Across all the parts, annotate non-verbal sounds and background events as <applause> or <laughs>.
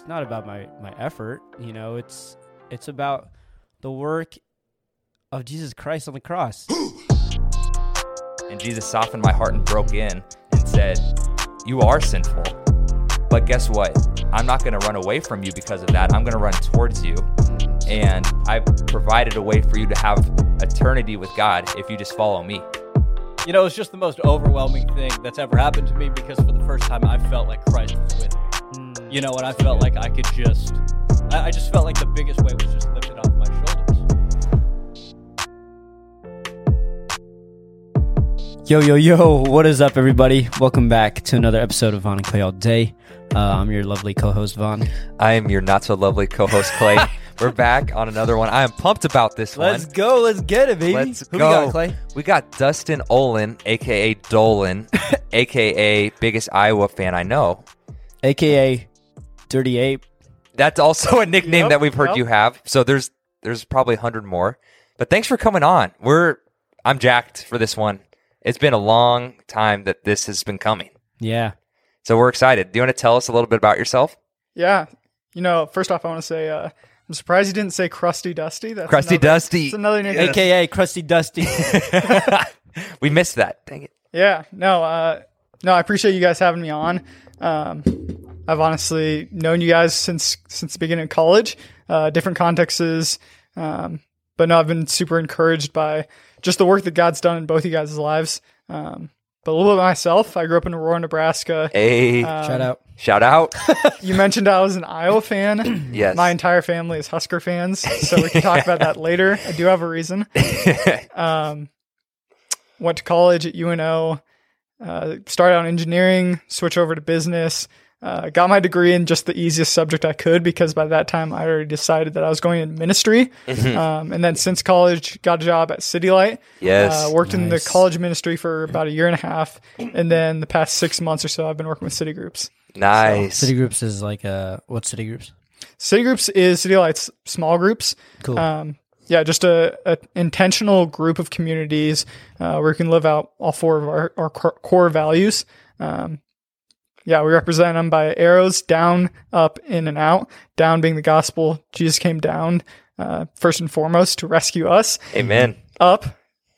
it's not about my my effort. You know, it's it's about the work of Jesus Christ on the cross. <gasps> And Jesus softened my heart and broke in and said, You are sinful. But guess what? I'm not going to run away from you because of that. I'm going to run towards you. And I've provided a way for you to have eternity with God if you just follow me. You know, it's just the most overwhelming thing that's ever happened to me because for the first time I felt like Christ was with me. You know, and I felt like I could just, I, I just felt like the biggest weight was just lifted off my shoulders. Yo, yo, yo, what is up, everybody? Welcome back to another episode of Vaughn and Clay All Day. Uh, I'm your lovely co host, Vaughn. I am your not so lovely co host, Clay. <laughs> We're back on another one. I am pumped about this one. Let's go. Let's get it, baby. Let's Who go. we got, Clay? We got Dustin Olin, aka Dolan, <laughs> aka biggest Iowa fan I know. AKA Dirty Ape. That's also a nickname Yep, that we've heard yep. you have. So there's there's probably a hundred more. But thanks for coming on. We're I'm jacked for this one. It's been a long time that this has been coming. Yeah. So we're excited. Do you want to tell us a little bit about yourself? Yeah. You know, first off, I want to say uh, I'm surprised you didn't say Crusty Dusty. That's Crusty another, Dusty. It's another nickname. AKA Crusty Dusty. <laughs> we missed that. Dang it. Yeah. No. Uh, no. I appreciate you guys having me on. Um, I've honestly known you guys since since the beginning of college, uh, different contexts. Um, but no, I've been super encouraged by just the work that God's done in both you guys' lives. Um, but a little bit myself. I grew up in Aurora, Nebraska. Hey, Um, Shout out. shout out. <laughs> You mentioned I was an Iowa fan. <clears throat> Yes. My entire family is Husker fans, so we can <laughs> talk about that later. I do have a reason. <laughs> Um, went to college at UNO, uh, started out in engineering, switched over to business. Uh, got my degree in just the easiest subject I could because by that time I already decided that I was going in ministry. Um, and then since college, got a job at City Light. yes. Uh, worked in the college ministry for about a year and a half, and then the past six months or so, I've been working with City Groups. nice. City Groups is like, uh, what City Groups? City Groups is City Light's small groups. Cool. Um, yeah, just a, a intentional group of communities uh, where we can live out all four of our, our core values. Um, yeah, we represent them by arrows down, up, in, and out. Down being the gospel. Jesus came down uh, first and foremost to rescue us. Amen. Up,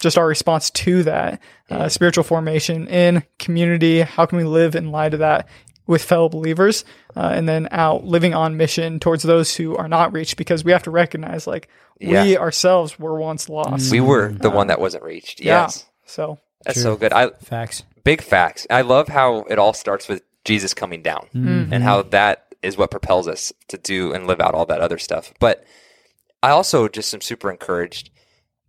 just our response to that uh, spiritual formation in community. How can we live in light of that with fellow believers? Uh, and then out, living on mission towards those who are not reached because we have to recognize like we Yeah. ourselves were once lost. We were the one that wasn't reached. Yeah. Yes. So That's True. so good. I Facts. big facts. I love how it all starts with Jesus coming down mm-hmm. and how that is what propels us to do and live out all that other stuff. But I also just am super encouraged.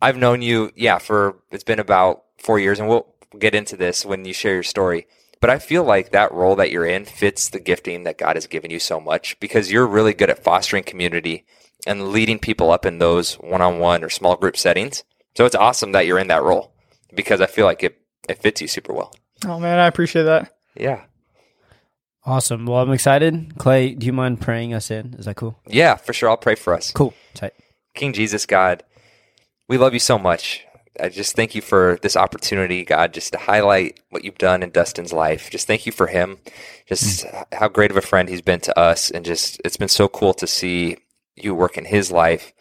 I've known you, yeah, for it's been about four years, and we'll get into this when you share your story. But I feel like that role that you're in fits the gifting that God has given you so much because you're really good at fostering community and leading people up in those one on one or small group settings. So it's awesome that you're in that role because I feel like it, it fits you super well. oh man, I appreciate that. Yeah. Awesome. Well, I'm excited. Clay, do you mind praying us in? Is that cool? Yeah, for sure. I'll pray for us. Cool. Tight. King Jesus, God, we love you so much. I just thank you for this opportunity, God, just to highlight what you've done in Dustin's life. Just thank you for him, just mm. how great of a friend he's been to us. And just, it's been so cool to see you work in his life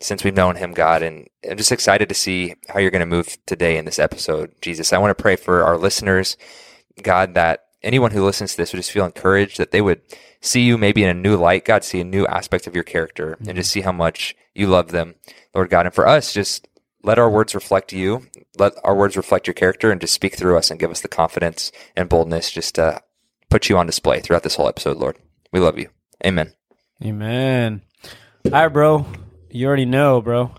since we've known him, God. And I'm just excited to see how you're going to move today in this episode, Jesus. I want to pray for our listeners, God, that anyone who listens to this would just feel encouraged that they would see you maybe in a new light, God, see a new aspect of your character and just see how much you love them, Lord God. And for us, just let our words reflect you, let our words reflect your character, and just speak through us and give us the confidence and boldness just to put you on display throughout this whole episode, Lord. We love you. Amen. Amen. All right, bro. You already know, bro.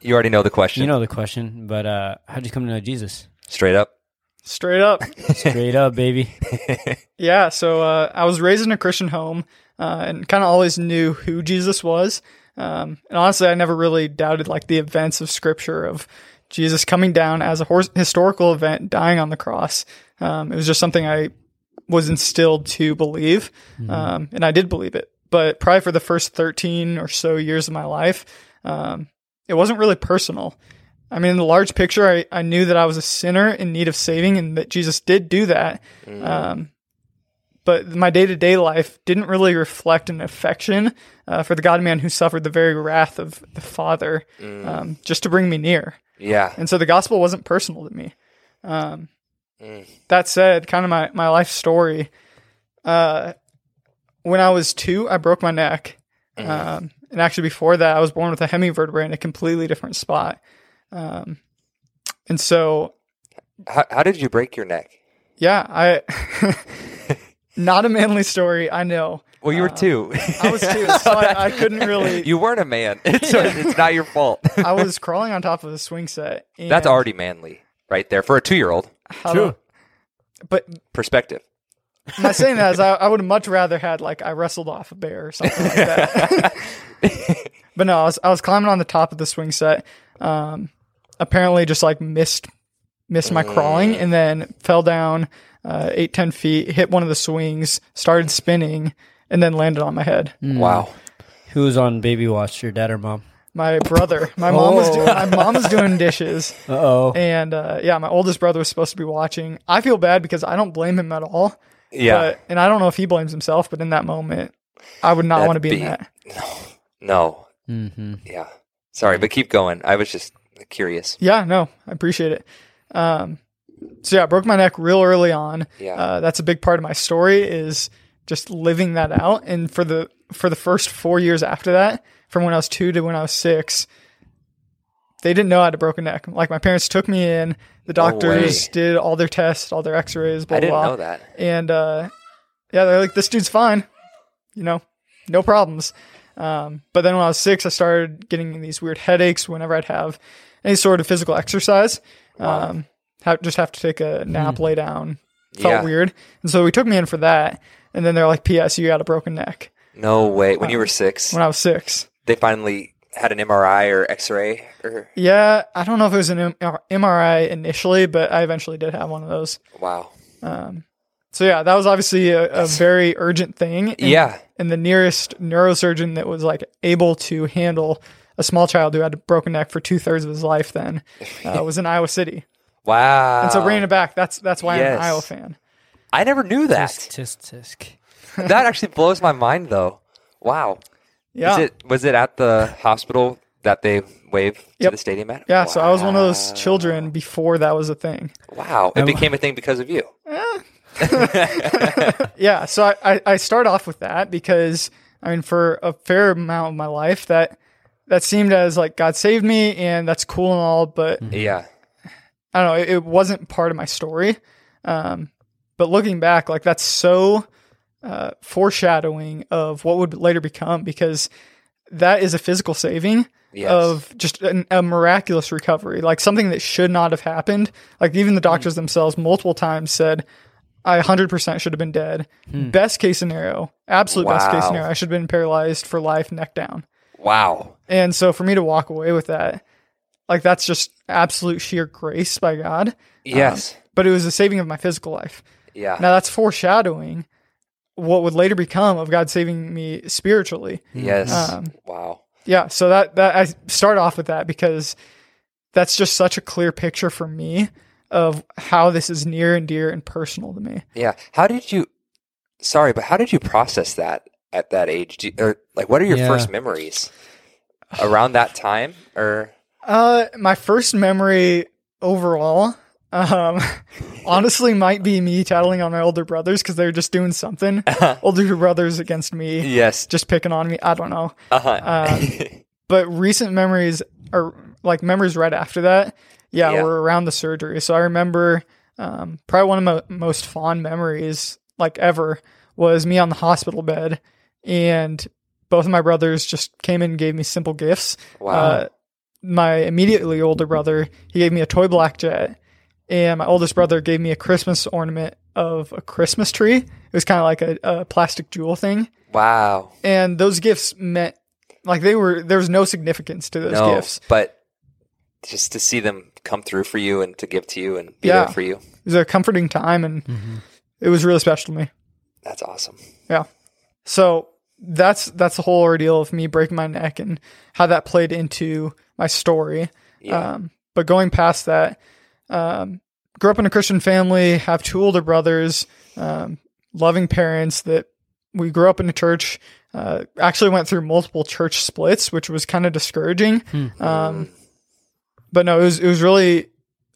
You already know the question. You know the question, but uh, how'd you come to know Jesus? Straight up. Straight up. Straight up, baby. <laughs> Yeah, so uh, I was raised in a Christian home uh, and kind of always knew who Jesus was. Um, and honestly, I never really doubted like the events of Scripture of Jesus coming down as a hor- historical event, dying on the cross. Um, it was just something I was instilled to believe, um, and I did believe it. But probably for the first thirteen or so years of my life, um, it wasn't really personal. I mean, in the large picture, I, I knew that I was a sinner in need of saving and that Jesus did do that. Um, but my day to day life didn't really reflect an affection uh, for the God man who suffered the very wrath of the Father um, just to bring me near. Yeah. And so the gospel wasn't personal to me. Um, Mm. That said, kind of my, my life story. Uh, when I was two, I broke my neck. Mm-hmm. Um, and actually, before that, I was born with a hemivertebrae in a completely different spot. Um, and so, How, how did you break your neck? yeah, I. <laughs> not a manly story, I know. Well, you were two. I was two, so I, I couldn't really. <laughs> you weren't a man, <laughs> so it's not your fault. I was crawling on top of a swing set. And That's already manly, right there for a two-year-old how do- But perspective. Am I saying that as I, I would have much rather had like I wrestled off a bear or something like that. <laughs> but no, I was I was climbing on the top of the swing set. Um, apparently just like missed missed my crawling and then fell down uh, eight ten feet, hit one of the swings, started spinning, and then landed on my head. Wow. Who was on baby watch, your dad or mom? My brother, my mom was doing my mom was doing dishes, <laughs> Uh oh. and uh, yeah, my oldest brother was supposed to be watching. I feel bad because I don't blame him at all. Yeah. But, and I don't know if he blames himself, but in that moment, I would not That'd want to be, in that. no. Mm-hmm. Yeah. Sorry, but keep going. I was just curious. Yeah, no, I appreciate it. Um, so yeah, I broke my neck real early on. Yeah. Uh, that's a big part of my story is just living that out. And for the for the first four years after that, from when I was two to when I was six, they didn't know I had a broken neck. Like my parents took me in, the doctors way. did all their tests, all their X-rays, blah I didn't blah. know that. and uh, yeah, they're like, this dude's fine, you know, no problems. Um, but then when I was six, I started getting these weird headaches whenever I'd have any sort of physical exercise. Um, ha- just have to take a nap, lay down. Felt Yeah. weird, and so we took me in for that. And then they're like, "P.S. You got a broken neck." No way. When you were six, When I was six, they finally had an MRI or X-ray. Or yeah, I don't know if it was an M- MRI initially, but I eventually did have one of those. wow. So yeah, that was obviously a, a very urgent thing. And- Yeah. and the nearest neurosurgeon that was like able to handle a small child who had a broken neck for two thirds of his life then uh, <laughs> was in Iowa City. Wow. And so bringing it back, that's that's why I'm an Iowa fan. I never knew that. Tisk tisk. that <laughs> actually blows my mind, though. Wow. Yeah, Is it was it at the hospital that they wave to the stadium at? yeah. So I was one of those children before that was a thing. Wow. It became a thing because of you. <laughs> Yeah, so I, I, I start off with that because I mean for a fair amount of my life that that seemed as like God saved me and that's cool and all, but Yeah. I don't know, it, it wasn't part of my story. Um, but looking back, like that's so uh, foreshadowing of what would later become because that is a physical saving Yes. of just an, a miraculous recovery, like something that should not have happened. Like even the hmm. doctors themselves multiple times said, I 100% should have been dead. Hmm. Best case scenario, absolute best case scenario, I should have been paralyzed for life, neck down. Wow. And so for me to walk away with that, like that's just absolute sheer grace by God. Yes. Um, but it was the saving of my physical life. yeah. Now that's foreshadowing what would later become of God saving me spiritually. yes. Um, wow. Yeah, so that that I start off with that because that's just such a clear picture for me of how this is near and dear and personal to me. Yeah. How did you? Sorry, but how did you process that at that age? Do you, or like, what are your Yeah. first memories around that time? Or Uh, my first memory overall, um, <laughs> honestly, might be me tattling on my older brothers because they're just doing something. older brothers against me, yes. just picking on me. I don't know. Uh huh. Uh, <laughs> but recent memories are like memories right after that. Yeah, Yeah. were around the surgery. So I remember um, probably one of my most fond memories, like ever, was me on the hospital bed, and both of my brothers just came in and gave me simple gifts. wow. Uh, my immediately older brother, he gave me a toy black jet, and my oldest brother gave me a Christmas ornament of a Christmas tree. It was kind of like a, a plastic jewel thing wow. and those gifts meant like they were there was no significance to those no, gifts but just to see them come through for you and to give to you and be Yeah. there for you. it was a comforting time and it was really special to me That's awesome. yeah so that's that's the whole ordeal of me breaking my neck and how that played into my story Yeah. um, but going past that um, grew up in a christian family have two older brothers um, loving parents that we grew up in a church. Uh, actually went through multiple church splits, which was kind of discouraging. Um, but no, it was it was really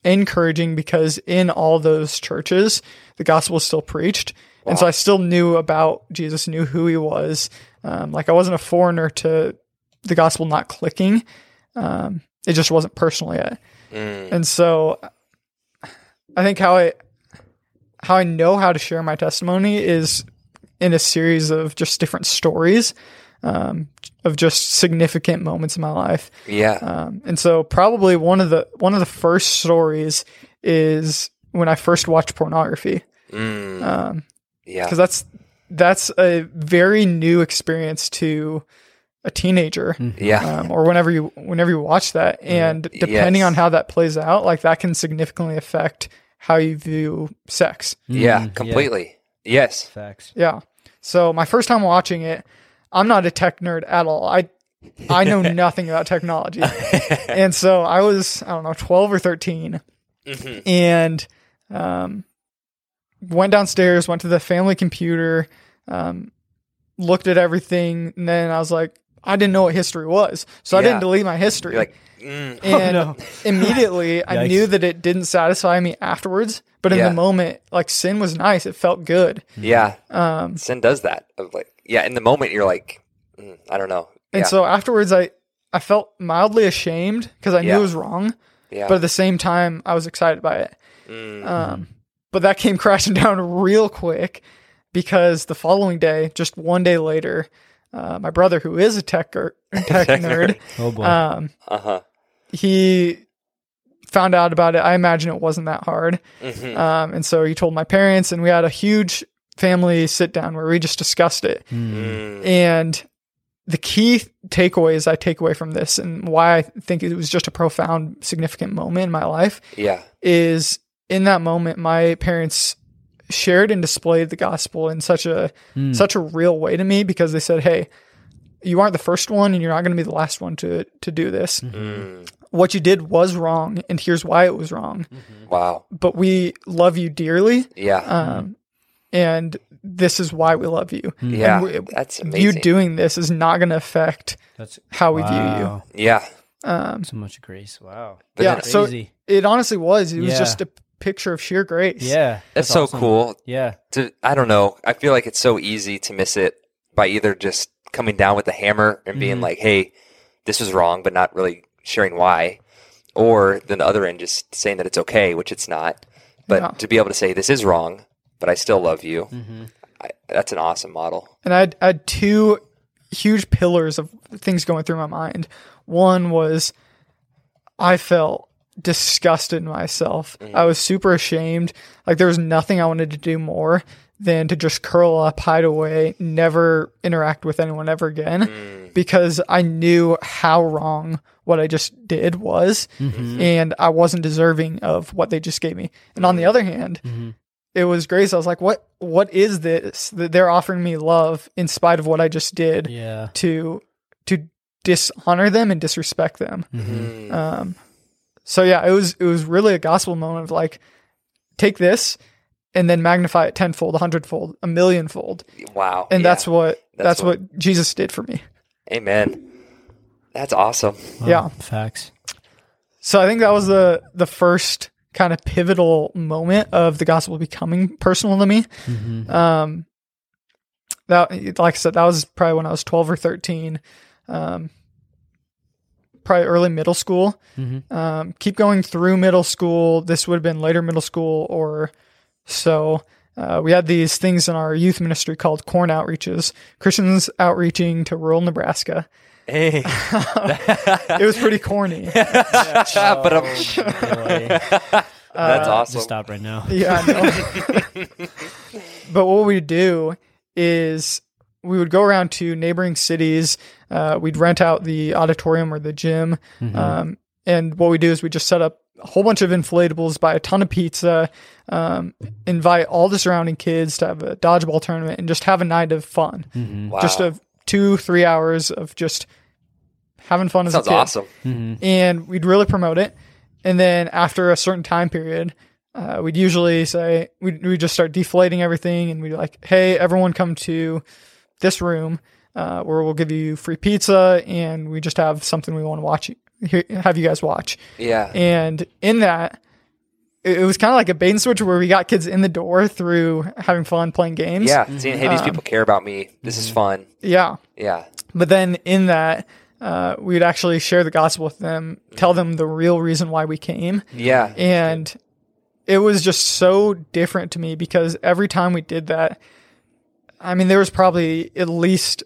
encouraging because in all those churches, the gospel was still preached, and so I still knew about Jesus, knew who he was. Um, like I wasn't a foreigner to the gospel not clicking. Um, it just wasn't personal yet, Mm. and so I think how I how I know how to share my testimony is in a series of just different stories um, of just significant moments in my life. Yeah. Um, and so probably one of the one of the first stories is when I first watched pornography Mm. um, yeah. because that's that's a very new experience to a teenager Yeah. um, or whenever you whenever you watch that and depending Yes. on how that plays out like that can significantly affect how you view sex yeah. Mm, Completely. Yes. Facts. yeah so my first time watching it i'm not a tech nerd at all i i know <laughs> nothing about technology <laughs> and so i was i don't know 12 or 13 Mhm. and um, went downstairs, went to the family computer, um, looked at everything, and then I was like, I didn't know what history was, so I didn't delete my history. You're like, mm. and <laughs> no. immediately, I <laughs> knew that it didn't satisfy me afterwards. But in Yeah. the moment, like sin was nice; it felt good. yeah. Um, Sin does that. Of like, yeah. In the moment, you're like, mm, I don't know. and yeah. so afterwards, I I felt mildly ashamed because I knew it was wrong, yeah. but at the same time, I was excited by it. Mm. Um, but that came <laughs> crashing down real quick because the following day, just one day later, uh, my brother, who is a <laughs> tech, er, tech Tech nerd, Oh boy. um, uh huh. he found out about it. I imagine it wasn't that hard. hmm Um, and so he told my parents, and we had a huge family sit down where we just discussed it. Mm. Mm. And the key takeaways I take away from this and why I think it was just a profound, significant moment in my life Yeah. is in that moment my parents shared and displayed the gospel in such a Mm. such a real way to me because they said hey you aren't the first one and you're not going to be the last one to to do this Mm. what you did was wrong and here's why it was wrong Wow. but we love you dearly Yeah. um, and this is why we love you yeah. and we- That's amazing. you doing this is not going to affect That's how we view you. Yeah. um, So much grace. Wow. But yeah then- so it honestly was it was just a picture of sheer grace Yeah. That's, so awesome. cool. Yeah. To I don't know. I feel like it's so easy to miss it by either just coming down with the hammer and being Mhm. like, "Hey, this is wrong," but not really sharing why, or then the other end just saying that it's okay, which it's not. But Yeah. to be able to say this is wrong, but I still love you, Mm-hmm. I, that's an awesome model. and I had, I had two huge pillars of things going through my mind. One was I felt disgusted in myself. I mm-hmm. was super ashamed. Like there was nothing I wanted to do more than to just curl up, hide away, never interact with anyone ever again mm. because I knew how wrong what I just did was mm-hmm. and I wasn't deserving of what they just gave me. And on the mm. other hand, mm-hmm. it was grace. I was like, what what is this that they're offering me love in spite of what I just did Yeah. to to dishonor them and disrespect them. Mm-hmm. Mm. Um so yeah, it was it was really a gospel moment of like take this and then magnify it tenfold, a hundredfold, a millionfold. Wow. And Yeah. that's what that's, That's what, what- Jesus did for me. Amen. That's awesome. Wow. Yeah. Facts. So I think that was the the first kind of pivotal moment of the gospel becoming personal to me. Mm-hmm. Um, that, like I said, that was probably when I was 12 or 13. Um, probably early middle school. Mm-hmm. Um, keep going through middle school. This would have been later middle school or so. Uh, we had these things in our youth ministry called corn outreaches, Christians outreaching to rural Nebraska. Hey. <laughs> <laughs> It was pretty corny. <laughs> but I'm, Boy. that's Uh, awesome. Just stop right now. Yeah, I know. but what we'd do is we would go around to neighboring cities. Uh, we'd rent out the auditorium or the gym. Um, and what we do is we just set up a whole bunch of inflatables, buy a ton of pizza, um, invite all the surrounding kids to have a dodgeball tournament, and just have a night of fun. Mm-hmm. Wow. Just of two, three hours of just having fun as sounds a kid awesome. Mm-hmm. and we'd really promote it. And then after a certain time period, uh, we'd usually say we'd, we'd just start deflating everything and we'd be like, hey, everyone come to this room uh, where we'll give you free pizza and we just have something we want to watch, have you guys watch. Yeah. And in that, it, it was kind of like a bait and switch where we got kids in the door through having fun playing games. Yeah. Seeing, hey, these Um, people care about me. This is fun. Yeah. Yeah. But then in that, uh, we'd actually share the gospel with them, tell them the real reason why we came. Yeah. And it was just so different to me because every time we did that, I mean, there was probably at least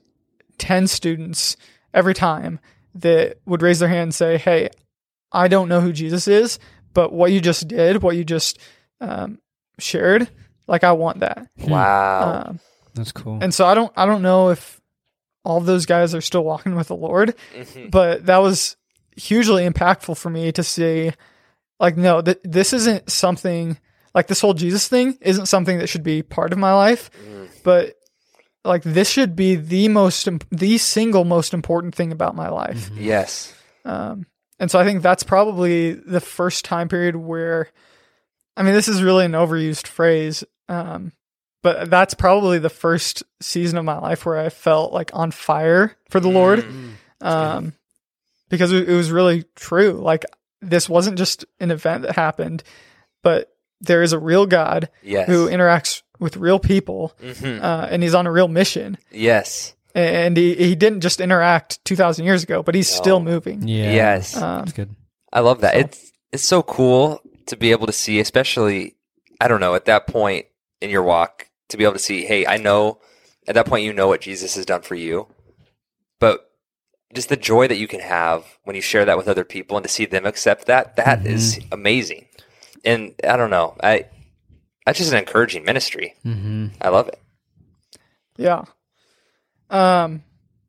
10 students every time that would raise their hand and say, Hey, I don't know who Jesus is, but what you just did, what you just um, shared, like, I want that. Wow. Um, That's cool. and so I don't, I don't know if all of those guys are still walking with the Lord, Mhm. but that was hugely impactful for me to see like no th- this isn't something like this whole jesus thing isn't something that should be part of my life Mm. but like this should be the most im- the single most important thing about my life Yes. um, and so i think that's probably the first time period where i mean this is really an overused phrase um, but that's probably the first season of my life where i felt like on fire for the lord Mm. um, because it it was really true. Like this wasn't just an event that happened, but there is a real God Yes. who interacts with real people, Mhm. uh, and he's on a real mission. Yes. And he, he didn't just interact two thousand years ago, but he's still moving. yeah. Yes. Um, That's good. I love that. So- It's it's so cool to be able to see, especially I don't know, at that point in your walk, to be able to see, hey, I know at that point you know what Jesus has done for you. But just the joy that you can have when you share that with other people and to see them accept that, that is amazing. And I don't know. I that's just an encouraging ministry. Mm-hmm. I love it. Yeah. Um,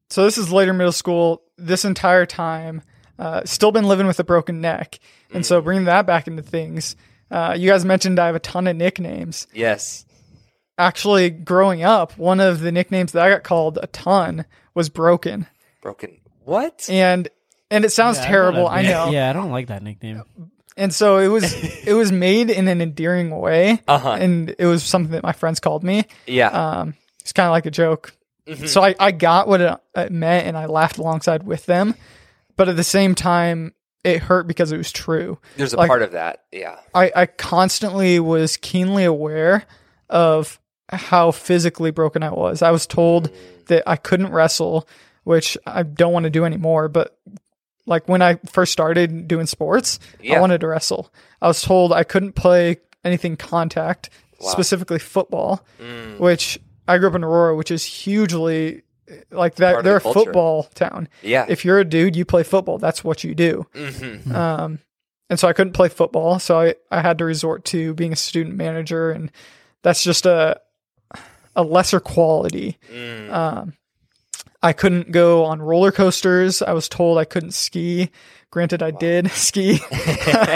so this is later middle school. This entire time, uh, still been living with a broken neck, and so bringing that back into things. Uh, you guys mentioned I have a ton of nicknames. Yes. actually growing up, one of the nicknames that I got called a ton was broken. Broken. What? And and it sounds terrible, I know. Yeah, I don't like that nickname. And so it was <laughs> it was made in an endearing way. Uh-huh. And it was something that my friends called me. Yeah. Um it's kind of like a joke. Mhm. So I, I got what it, it meant and I laughed alongside with them. But at the same time, it hurt because it was true. There's a like- part of that. Yeah. I, I constantly was keenly aware of how physically broken I was. I was told that I couldn't wrestle, which I don't want to do anymore. But like when I first started doing sports, Yeah. I wanted to wrestle. I was told I couldn't play anything contact, Wow. specifically football, Mm. which I grew up in Aurora, which is hugely like that. They're the a football town. Yeah. If you're a dude, you play football. That's what you do. hmm Um, and so I couldn't play football, so I, I had to resort to being a student manager, and that's just a a lesser quality. Mm. Um, I couldn't go on roller coasters. I was told I couldn't ski. Granted, I did <laughs> ski,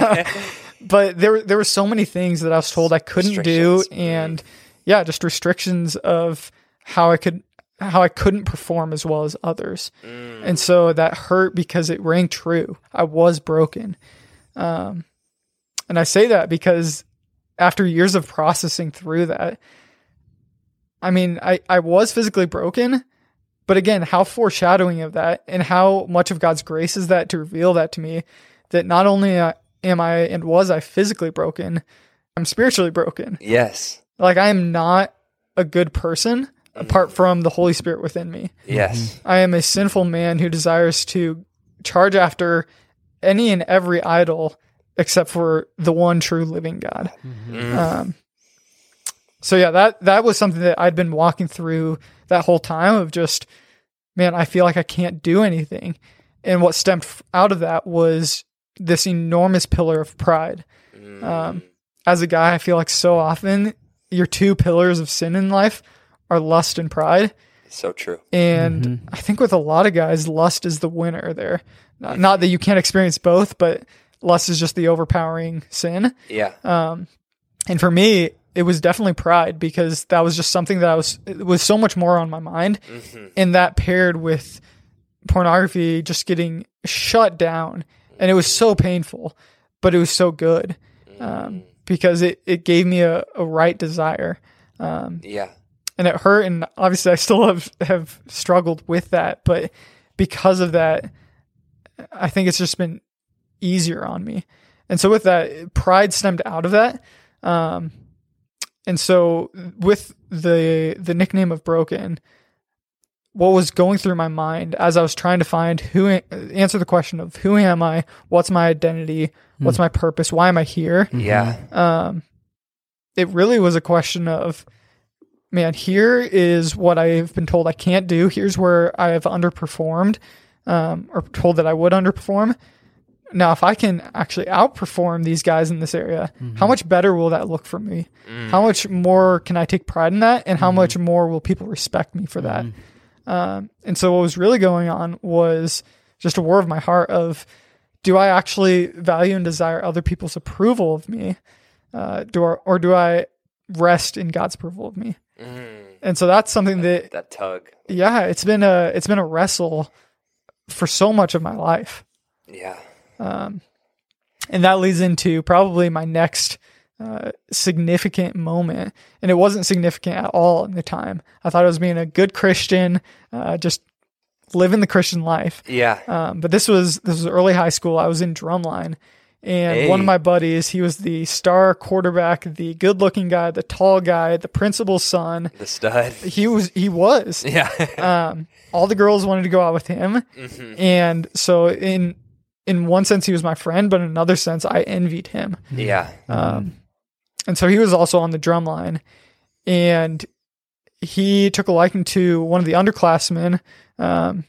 <laughs> but there there were so many things that I was told I couldn't do, and yeah, just restrictions of how I could how I couldn't perform as well as others. Mm. And so that hurt because it rang true. I was broken. Um, and I say that because after years of processing through that, I mean, I, I was physically broken, but again, how foreshadowing of that and how much of God's grace is that to reveal that to me that not only uh, am I and was I physically broken, I'm spiritually broken. Yes. Like I am not a good person apart from the Holy Spirit within me. Yes. I am a sinful man who desires to charge after any and every idol except for the one true living God. Mm. Um, so yeah, that that was something that I'd been walking through that whole time of just, man, I feel like I can't do anything, and what stemmed out of that was this enormous pillar of pride. Mm. Um, as a guy, I feel like so often your two pillars of sin in life are lust and pride. so true. And Mhm. I think with a lot of guys, lust is the winner there. Not, not that you can't experience both, but lust is just the overpowering sin. Yeah. Um, and for me, it was definitely pride because that was just something that I was, it was so much more on my mind. hmm And that paired with pornography just getting shut down. And it was so painful, but it was so good. Um, because it, it gave me a, a right desire. Um, Yeah. and it hurt and obviously I still have have struggled with that but because of that I think it's just been easier on me and so with that pride stemmed out of that um and so with the the nickname of broken what was going through my mind as I was trying to find who answer the question of who am I what's my identity what's my purpose why am I here Yeah. um, it really was a question of, man, here is what I've been told I can't do. Here's where I have underperformed, um, or told that I would underperform. Now, if I can actually outperform these guys in this area, how much better will that look for me? How much more can I take pride in that? And how much more will people respect me for that? Um, and so what was really going on was just a war of my heart of, do I actually value and desire other people's approval of me? Uh, do I, or do I rest in God's approval of me? Mm. And so that's something that, That tug. yeah, it's been a, it's been a wrestle for so much of my life. Yeah. Um, and that leads into probably my next uh, significant moment. And it wasn't significant at all in the time. I thought I was being a good Christian, uh, just living the Christian life. Yeah. Um, but this was this was early high school. I was in drumline, and one of my buddies, he was the star quarterback, the good-looking guy, the tall guy, the principal's son. The stud. He was he was. Yeah. Um, all the girls wanted to go out with him, Mhm. and so in in one sense he was my friend, but in another sense I envied him. Yeah. Um, and so he was also on the drum line, and he took a liking to one of the underclassmen. Um,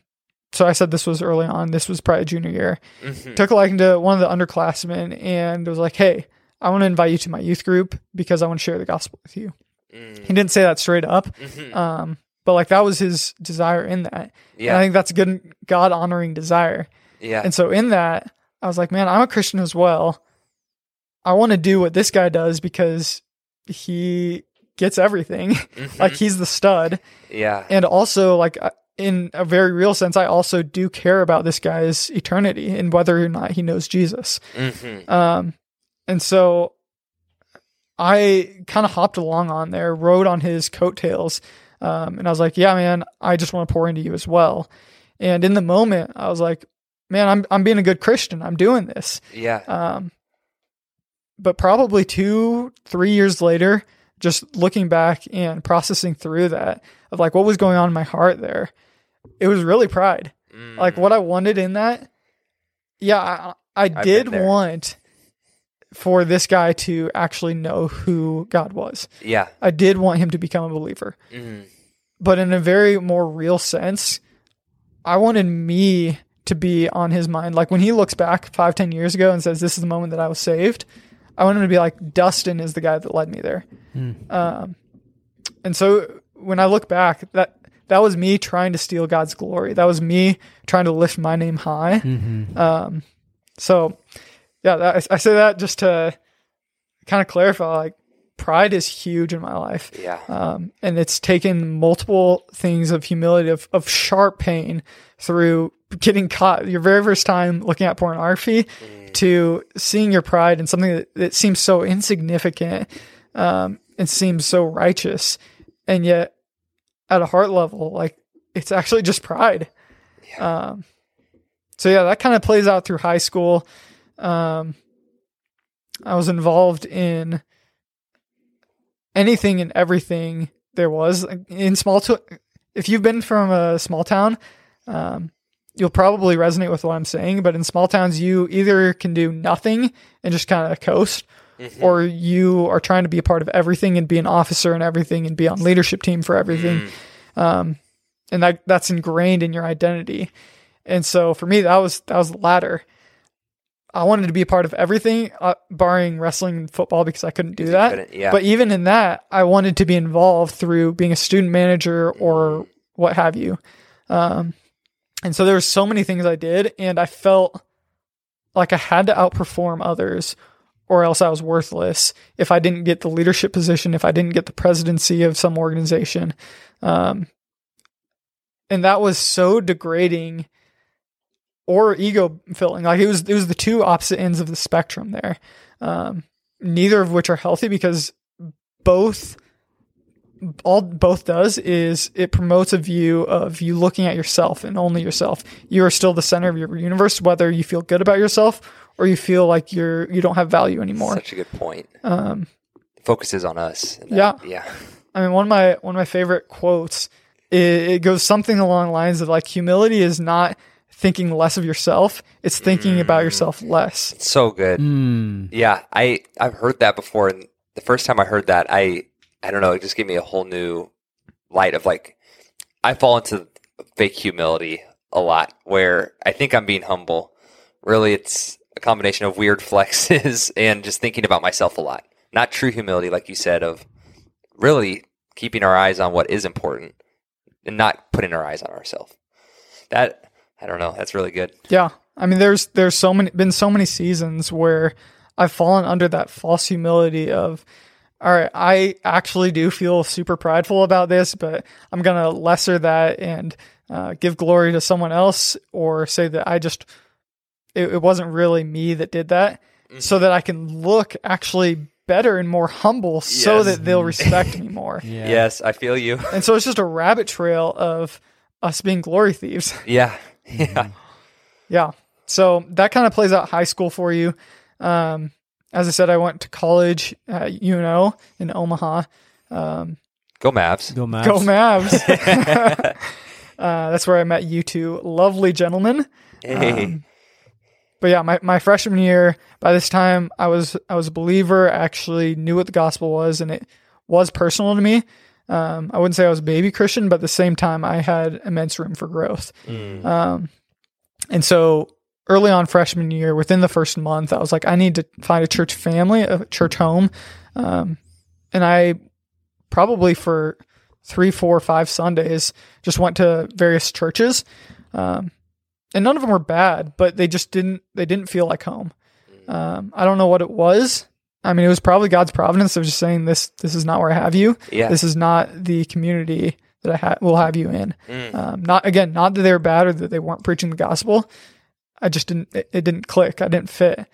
so I said this was early on. This was probably junior year. Mhm. Took a liking to one of the underclassmen and was like, "Hey, I want to invite you to my youth group because I want to share the gospel with you." Mm. He didn't say that straight up, Mhm. um, but like that was his desire in that. And I think that's a good God honoring desire. Yeah. And so in that, I was like, man, I'm a Christian as well. I want to do what this guy does because he gets everything. <laughs> Mhm. like he's the stud. Yeah. And also like in a very real sense, I also do care about this guy's eternity and whether or not he knows Jesus. Mhm. Um, and so I kind of hopped along on there, rode on his coattails. Um, and I was like, yeah, man, I just want to pour into you as well. And in the moment, I was like, man, I'm, I'm being a good Christian. I'm doing this. Yeah. Um, but probably two, three years later, just looking back and processing through that of like what was going on in my heart there, it was really pride. Like Mm. what I wanted in that, yeah, I, I did want for this guy to actually know who God was. Yeah. I did want him to become a believer, Mhm. but in a very more real sense, I wanted me to be on his mind. Like when he looks back five, ten years ago and says, "This is the moment that I was saved," I want him to be like, "Dustin is the guy that led me there." Um, and so when I look back, that that was me trying to steal God's glory. That was me trying to lift my name high. Um, so yeah, that, I, I say that just to kind of clarify. Like pride is huge in my life. Yeah. Um, and it's taken multiple things of humility, of, of sharp pain through getting caught your very first time looking at pornography to seeing your pride in something that, that seems so insignificant um, and seems so righteous. And yet, at a heart level, like it's actually just pride. Um, so, yeah, that kind of plays out through high school. Um, I was involved in anything and everything there was in small to if you've been from a small town um, you'll probably resonate with what i'm saying but in small towns you either can do nothing and just kind of coast Mhm. or you are trying to be a part of everything and be an officer and everything and be on leadership team for everything Mm. um, and that that's ingrained in your identity. And so for me, that was that was the latter. I wanted to be a part of everything, uh, barring wrestling and football, because I couldn't do that. couldn't- yeah. But even in that, I wanted to be involved through being a student manager or what have you. Um, and so there were so many things I did, and I felt like I had to outperform others, or else I was worthless. If I didn't get the leadership position, if I didn't get the presidency of some organization, um, and that was so degrading or ego filling. Like it was, it was the two opposite ends of the spectrum there. Um, neither of which are healthy because both all both does is it promotes a view of you looking at yourself and only yourself. You are still the center of your universe, whether you feel good about yourself or you feel like you're you don't have value anymore. Such a good point. Um, Focuses on us. Yeah. that- Yeah. I mean, one of my one of my favorite quotes. It, it goes something along the lines of like humility is not thinking less of yourself; it's thinking about yourself less. So good. Mm. Yeah, I I've heard that before, and the first time I heard that, I I don't know, it just gave me a whole new light of like I fall into fake humility a lot, where I think I'm being humble. Really, it's a combination of weird <laughs> flexes and just thinking about myself a lot. Not true humility, like you said, of really keeping our eyes on what is important and not putting our eyes on ourselves. That I don't know. That's really good. Yeah, I mean, there's there's so many been so many seasons where I've fallen under that false humility of, all right, I actually do feel super prideful about this, but I'm gonna lesser that and uh, give glory to someone else, or say that I just it, it wasn't really me that did that, so that I can look actually better and more humble, so that they'll <laughs> respect me more. Yeah. Yes, I feel you. And so it's just a rabbit trail of us being glory thieves. <laughs> yeah, yeah. Yeah. So that kind of plays out high school for you. Um, as I said, I went to college at UNO in Omaha. Um, Go Mavs. Go Mavs. go Mavs. <laughs> <laughs> uh, that's where I met you two lovely gentlemen. Hey. Um, but yeah, my, my freshman year, by this time I was I was a believer, actually knew what the gospel was, and it was personal to me. Um, I wouldn't say I was a baby Christian, but at the same time I had immense room for growth. Mm. Um, and so early on freshman year, within the first month, I was like, I need to find a church family, a church home. Um, and I probably for three, four, five Sundays just went to various churches. Um, and none of them were bad, but they just didn't, they didn't feel like home. Um, I don't know what it was. I mean, it was probably God's providence of just saying this, this is not where I have you. Yeah. This is not the community that I ha- will have you in. Mm. Um, not again, not that they were bad or that they weren't preaching the gospel. I just didn't. It, it didn't click. I didn't fit.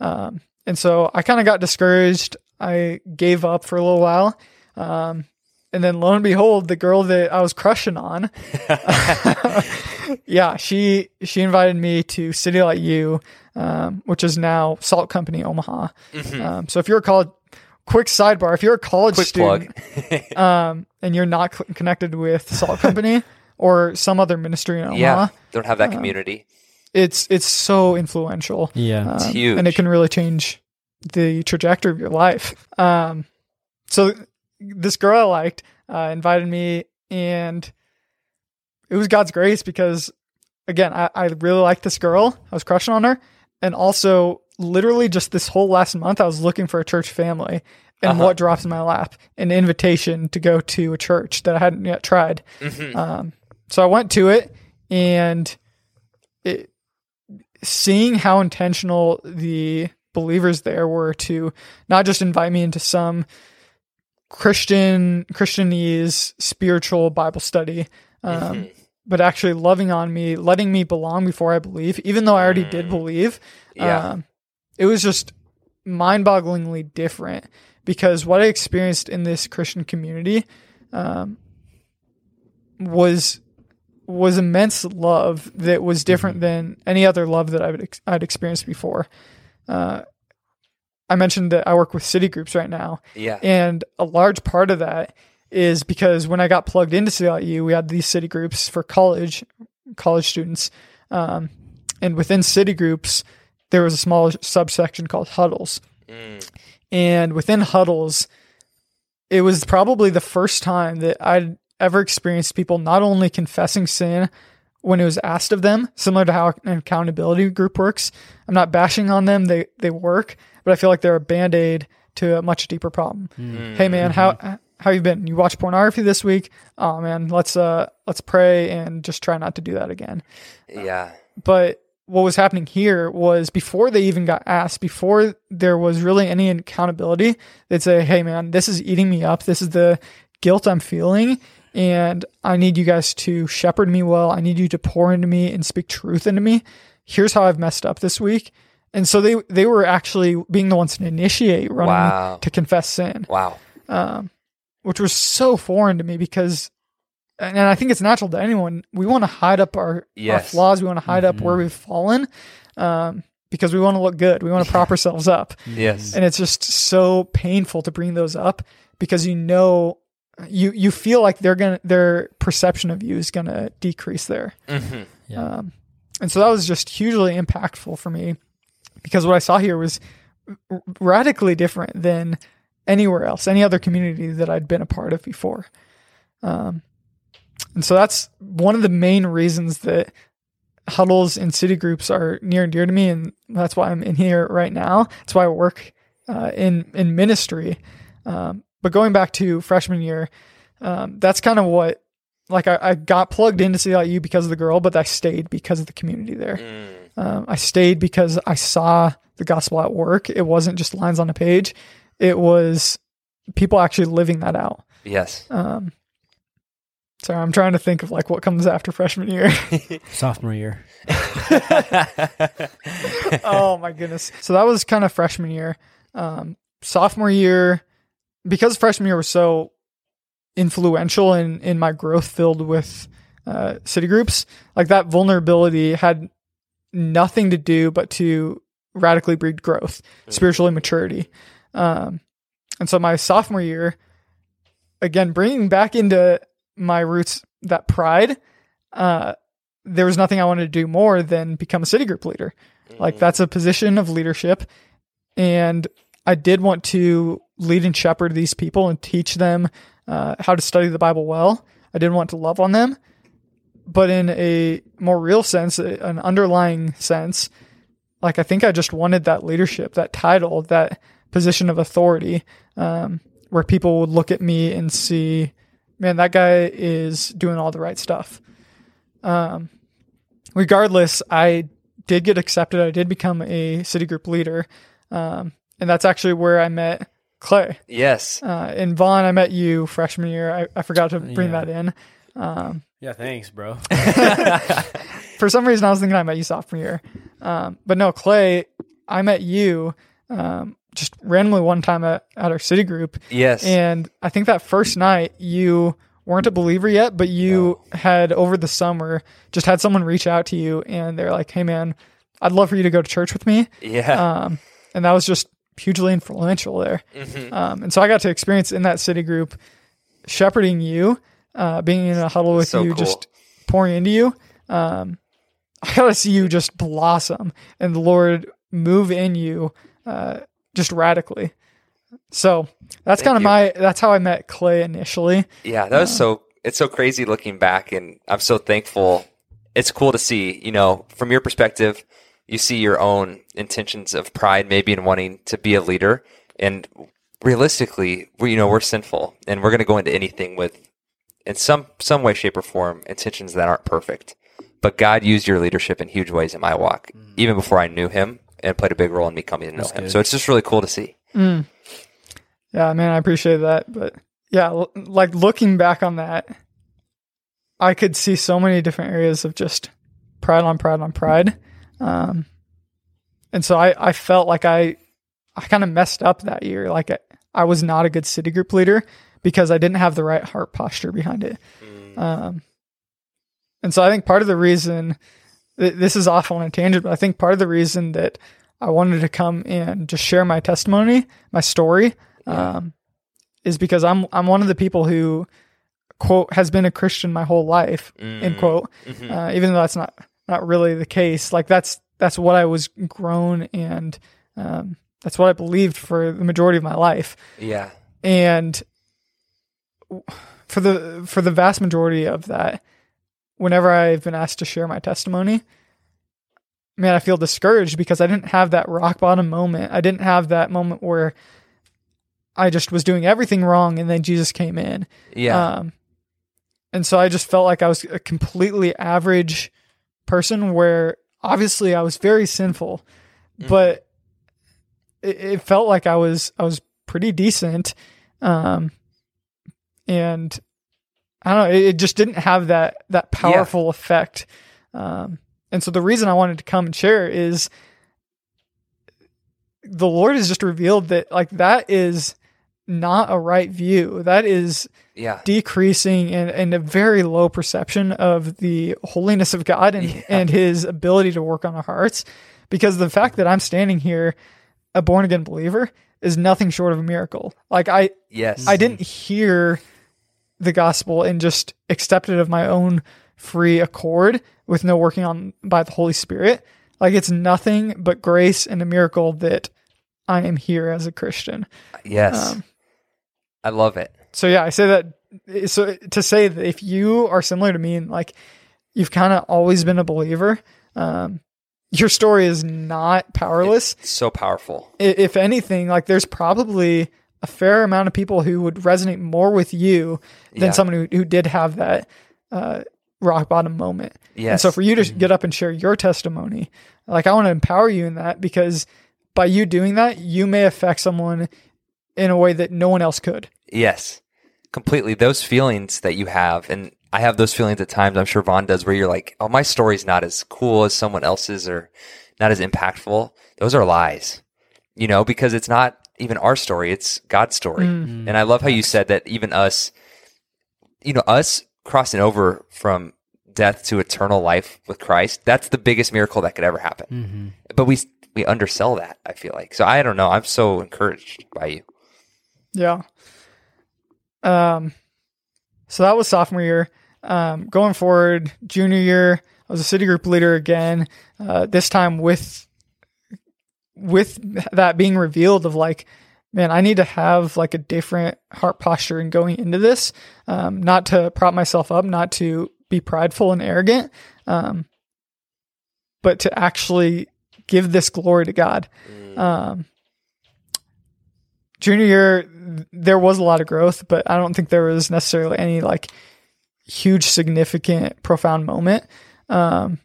Um, and so I kind of got discouraged. I gave up for a little while. Um, and then lo and behold, the girl that I was crushing on, <laughs> yeah, she she invited me to City Light U, um, which is now Salt Company Omaha. Um, so if you're a college, quick sidebar, if you're a college Quick student, um, and you're not cl- connected with Salt Company <laughs> or some other ministry in Omaha, yeah. Don't have that community. It's it's so influential. Yeah. Um, huge. and it can really change the trajectory of your life. Um, so this girl I liked uh, invited me, and it was God's grace because, again, I, I really liked this girl. I was crushing on her, and also literally just this whole last month, I was looking for a church family. And Uh-huh. what drops in my lap? An invitation to go to a church that I hadn't yet tried. Mhm. Um, so I went to it, and it, seeing how intentional the believers there were to not just invite me into some Christian Christianese spiritual Bible study, um, Mhm. but actually loving on me, letting me belong before I believe, even though I already did believe. Yeah. Um, it was just mind-bogglingly different because what I experienced in this Christian community um, was was immense love that was different than any other love that I'd, ex- I'd experienced before. Uh, I mentioned that I work with city groups right now, yeah. and a large part of that is because when I got plugged into CLU, we had these city groups for college college students, um, and within city groups, there was a small subsection called huddles. Mm. And within huddles, it was probably the first time that I'd ever experienced people not only confessing sin when it was asked of them, similar to how an accountability group works. I'm not bashing on them; they they work, but I feel like they're a band aid to a much deeper problem. Hey man, how how you been? You watch pornography this week? Oh man, let's uh let's pray and just try not to do that again Yeah. but what was happening here was before they even got asked, before there was really any accountability, they'd say, Hey man, this is eating me up. This is the guilt I'm feeling. And I need you guys to shepherd me well. I need you to pour into me and speak truth into me. Here's how I've messed up this week. and so they they were actually being the ones to initiate running Wow. to confess sin, Wow. um, which was so foreign to me because, and I think it's natural to anyone. We want to hide up our, our flaws. We want to hide up Mhm. where we've fallen, um, because we want to look good. We want to <laughs> prop ourselves up, Yes. and it's just so painful to bring those up because you know. You you feel like they're gonna their perception of you is gonna decrease there. hmm Yeah. Um, and so that was just hugely impactful for me because what I saw here was r- radically different than anywhere else, any other community that I'd been a part of before. Um, and so that's one of the main reasons that huddles and city groups are near and dear to me, and that's why I'm in here right now. That's why I work uh, in in ministry. Um, but going back to freshman year, um, that's kind of what like I, I got plugged into CLU because of the girl, but I stayed because of the community there. Mm. Um, I stayed because I saw the gospel at work. It wasn't just lines on a page; it was people actually living that out. Yes. Um, sorry, I'm trying to think of like what comes after freshman year. <laughs> Sophomore year. <laughs> oh my goodness! So that was kind of freshman year. Um, sophomore year, because freshman year was so influential in in my growth filled with uh, city groups, like that vulnerability had nothing to do but to radically breed growth, spiritual immaturity. Um, and so my sophomore year, again, bringing back into my roots that pride, uh, there was nothing I wanted to do more than become a city group leader. Like that's a position of leadership. And I did want to lead and shepherd these people and teach them uh, how to study the Bible well. I didn't want to love on them. But in a more real sense, an underlying sense, like I think I just wanted that leadership, that title, that position of authority, um, where people would look at me and see, man, that guy is doing all the right stuff. Um, regardless, I did get accepted. I did become a city group leader. Um, and that's actually where I met Clay. Yes. Uh, and Vaughn, I met you freshman year. I, I forgot to bring Yeah. that in. Um, Yeah, thanks, bro. <laughs> <laughs> for some reason, I was thinking I met you sophomore year. Um, but no, Clay, I met you um, just randomly one time at, at our city group. Yes. And I think that first night you weren't a believer yet, but you had over the summer just had someone reach out to you and they're like, hey, man, I'd love for you to go to church with me. yeah. Um, and that was just hugely influential there. Mhm. Um, and so I got to experience in that city group shepherding you, uh, being in a huddle with So you, cool. just pouring into you. Um, I got to see you just blossom and the Lord move in you uh, just radically. So that's kind of my that's how I met Clay initially. Yeah, that was so. It's so crazy looking back, and I'm so thankful. It's cool to see, you know, from your perspective, you see your own intentions of pride, maybe in wanting to be a leader, and realistically, we, you know, we're sinful, and we're going to go into anything with, in some some way, shape, or form, intentions that aren't perfect. But God used your leadership in huge ways in my walk, even before I knew Him, and played a big role in me coming to know That's Him. good. So it's just really cool to see. Mm. Yeah, man, I appreciate that. But yeah, l- like looking back on that, I could see so many different areas of just pride on pride on pride. Um, and so I, I felt like I, I kind of messed up that year. Like I, I was not a good city group leader because I didn't have the right heart posture behind it. Um, and so I think part of the reason th- this is off on a tangent, but I think part of the reason that I wanted to come and just share my testimony, my story, um, is because I'm I'm one of the people who quote has been a Christian my whole life end Mm. quote. Mhm. Uh, even though that's not not really the case, like that's that's what I was grown and um, that's what I believed for the majority of my life Yeah. and for the for the vast majority of that whenever i've been asked to share my testimony man i feel discouraged because i didn't have that rock bottom moment i didn't have that moment where i just was doing everything wrong and then jesus came in Yeah. um, and so I just felt like I was a completely average person where obviously I was very sinful, but it, it felt like I was, I was pretty decent. Um, and I don't know, it, it just didn't have that, that powerful effect. Um, and so the reason I wanted to come and share is the Lord has just revealed that like that is not a right view. That is Yeah. decreasing and, and a very low perception of the holiness of God and, Yeah. and his ability to work on our hearts. Because the fact that I'm standing here, a born again believer, is nothing short of a miracle. Like I, Yes. I didn't hear the gospel and just accept it of my own free accord with no working on by the Holy Spirit. Like it's nothing but grace and a miracle that I am here as a Christian. Yes. Um, I love it. So yeah, I say that so to say that if you are similar to me and like you've kind of always been a believer, um, your story is not powerless. So powerful. If anything, like there's probably a fair amount of people who would resonate more with you than Yeah. someone who, who did have that uh, rock bottom moment. And so for you to get up and share your testimony, like I want to empower you in that because by you doing that, you may affect someone in a way that no one else could. Yes, completely. Those feelings that you have, and I have those feelings at times. I'm sure Vaughn does, where you're like, "Oh, my story's not as cool as someone else's, or not as impactful." Those are lies, you know, because it's not even our story; it's God's story. Mm. And I love how you said that even us, you know, us crossing over from death to eternal life with Christ. That's the biggest miracle that could ever happen. Mm-hmm. But we we undersell that. I feel like so. I don't know. I'm so encouraged by you. Yeah. Um, so that was sophomore year. Um, going forward, junior year, I was a city group leader again. Uh, this time with with that being revealed of like, man, I need to have like a different heart posture in going into this. Um, not to prop myself up, not to be prideful and arrogant, um, but to actually give this glory to God. Um, junior year, there was a lot of growth, but I don't think there was necessarily any like huge, significant, profound moment. Um,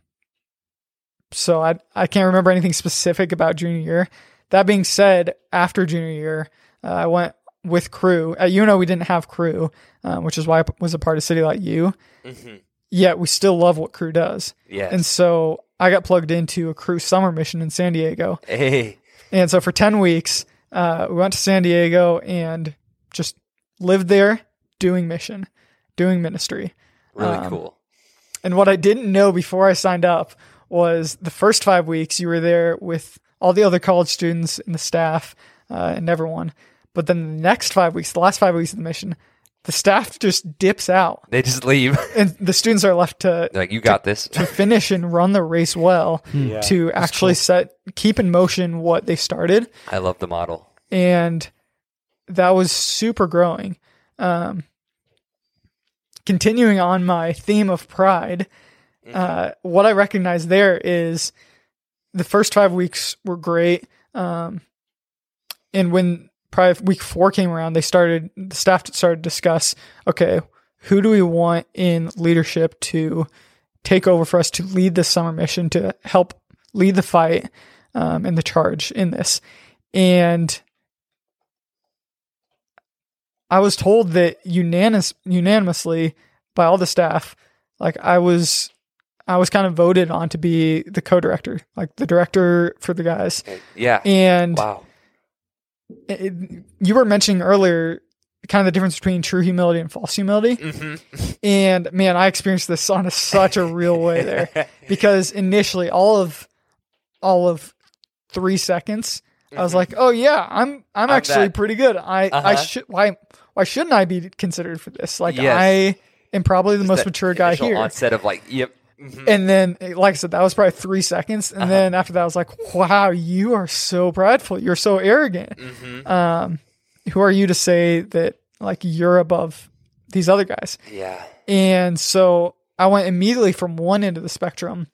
so I I can't remember anything specific about junior year. That being said, after junior year, uh, I went with Cru. At UNO, we didn't have Cru, um, which is why i was a part of City Light U. Mm-hmm. Yet we still love what Cru does, Yes. and so I got plugged into a Cru summer mission in San Diego. hey. And so for 10 weeks, uh, we went to San Diego and just lived there doing mission, doing ministry. Really Um, cool. And what I didn't know before I signed up was the first five weeks you were there with all the other college students and the staff uh, and everyone. But then the next five weeks, the last five weeks of the mission, the staff just dips out They just leave. <laughs> and the students are left to like, you got this. to finish and run the race well <laughs> Yeah, to that's actually set keep in motion what they started I love the model. and that was super growing. Um, continuing on my theme of pride, uh, what I recognize there is the first five weeks were great. Um, and when probably week four came around, they started, the staff started to discuss, okay, who do we want in leadership to take over for us to lead this summer mission, to help lead the fight um, and the charge in this? And I was told that unanimous, unanimously by all the staff, like I was, I was kind of voted on to be the co-director, like the director for the guys. Yeah. And Wow. It, you were mentioning earlier, kind of the difference between true humility and false humility. hmm And man, I experienced this on a, such a real way there <laughs> because initially all of, all of three seconds, I was like, "Oh yeah, I'm I'm, I'm actually that. pretty good. I I Uh-huh. should why why shouldn't I be considered for this? Like Yes. I am probably the most mature guy here." Onset of like, yep. Mhm. And then, like I said, that was probably three seconds. And Uh-huh. then after that, I was like, "Wow, you are so prideful. You're so arrogant. Mhm. Um, who are you to say that like you're above these other guys?" Yeah. And so I went immediately from one end of the spectrum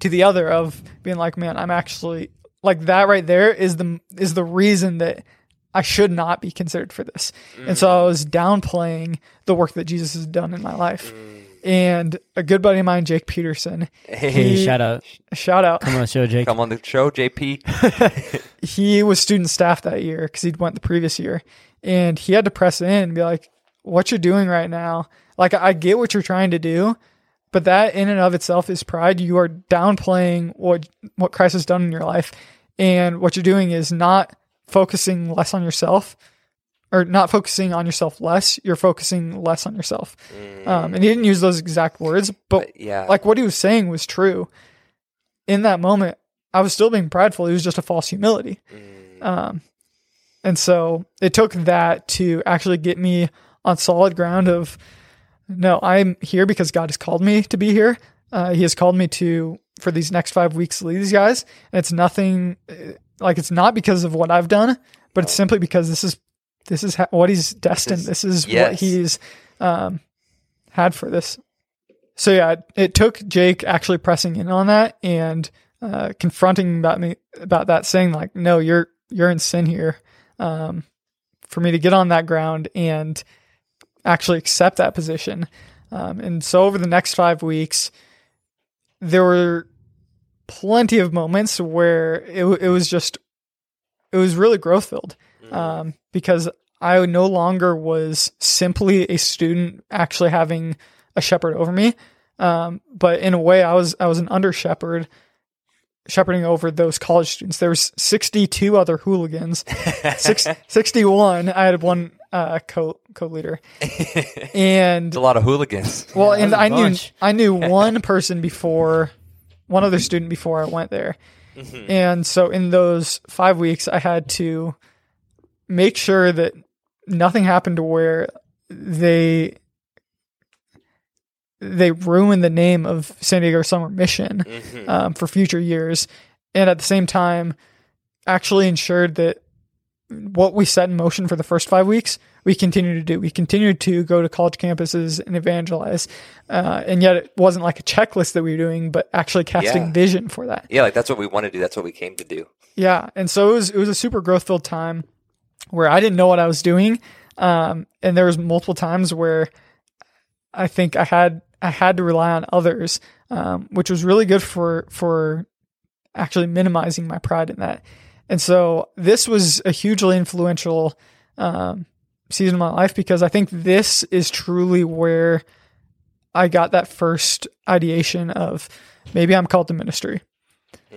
to the other of being like, man, I'm actually like that right there is the is the reason that I should not be considered for this. And so I was downplaying the work that Jesus has done in my life. And a good buddy of mine, Jake Peterson, Hey, He- shout out. shout out. Come on the show, Jake. come on the show, JP. <laughs> he was student staff that year because he'd went the previous year and he had to press in and be like what you're doing right now like i get what you're trying to do but that in and of itself is pride you are downplaying what what christ has done in your life And what you're doing is not focusing less on yourself or not focusing on yourself less. You're focusing less on yourself. Um, and he didn't use those exact words, but But yeah, like what he was saying was true. In that moment, I was still being prideful. It was just a false humility. Mm, Um, and so it took that to actually get me on solid ground of no, I'm here because God has called me to be here. Uh, he has called me to for these next five weeks lead these guys. And it's nothing uh, like it's not because of what I've done, but it's simply because this is this is ha- what he's destined. is- This is what he's um, had for this. So yeah, it, it took Jake actually pressing in on that and uh, confronting about me about that, saying like, "No, you're you're in sin here." Um, for me to get on that ground and actually accept that position. Um, and so over the next five weeks, there were plenty of moments where it, it was just, it was really growth filled um, because I no longer was simply a student actually having a shepherd over me. Um, but in a way, I was I was an under shepherd, shepherding over those college students. There was 62 other hooligans, Six, <laughs> 61. I had one uh, co co leader, and It's <laughs> a lot of hooligans. well, Yeah, and that's I knew. I knew <laughs> one person before, one other student before I went there, Mm-hmm. and so in those five weeks, I had to make sure that nothing happened to where they they ruin the name of San Diego Summer Mission Mhm. um, for future years, and at the same time, actually ensured that what we set in motion for the first five weeks, we continue to do. We continued to go to college campuses and evangelize, uh, and yet it wasn't like a checklist that we were doing, but actually casting Yeah. vision for that. Yeah, like that's what we want to do. That's what we came to do. Yeah, and so it was it was a super growth filled time where I didn't know what I was doing, um, and there was multiple times where I think I had I had to rely on others, um, which was really good for for actually minimizing my pride in that. And so this was a hugely influential um, season of my life because I think this is truly where I got that first ideation of maybe I'm called to ministry.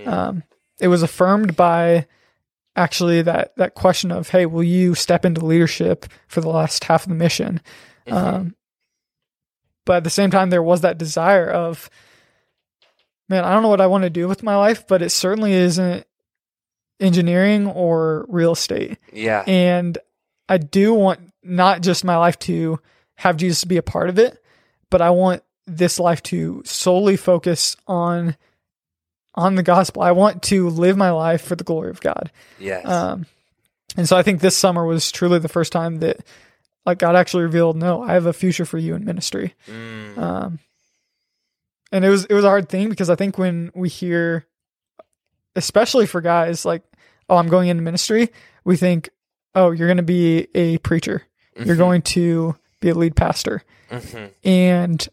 Um, it was affirmed by actually that that question of hey will you step into leadership for the last half of the mission? Um, but at the same time there was that desire of man i don't know what i want to do with my life but it certainly isn't engineering or real estate. Yeah. and i do want not just my life to have jesus be a part of it but i want this life to solely focus on on the gospel i want to live my life for the glory of god yes. um, and so I think this summer was truly the first time that like God actually revealed, no, I have a future for you in ministry. Mm. Um, and it was it was a hard thing because I think when we hear, especially for guys, like, oh, I'm going into ministry, we think, oh, you're going to be a preacher, you're Mhm. going to be a lead pastor, Mhm. and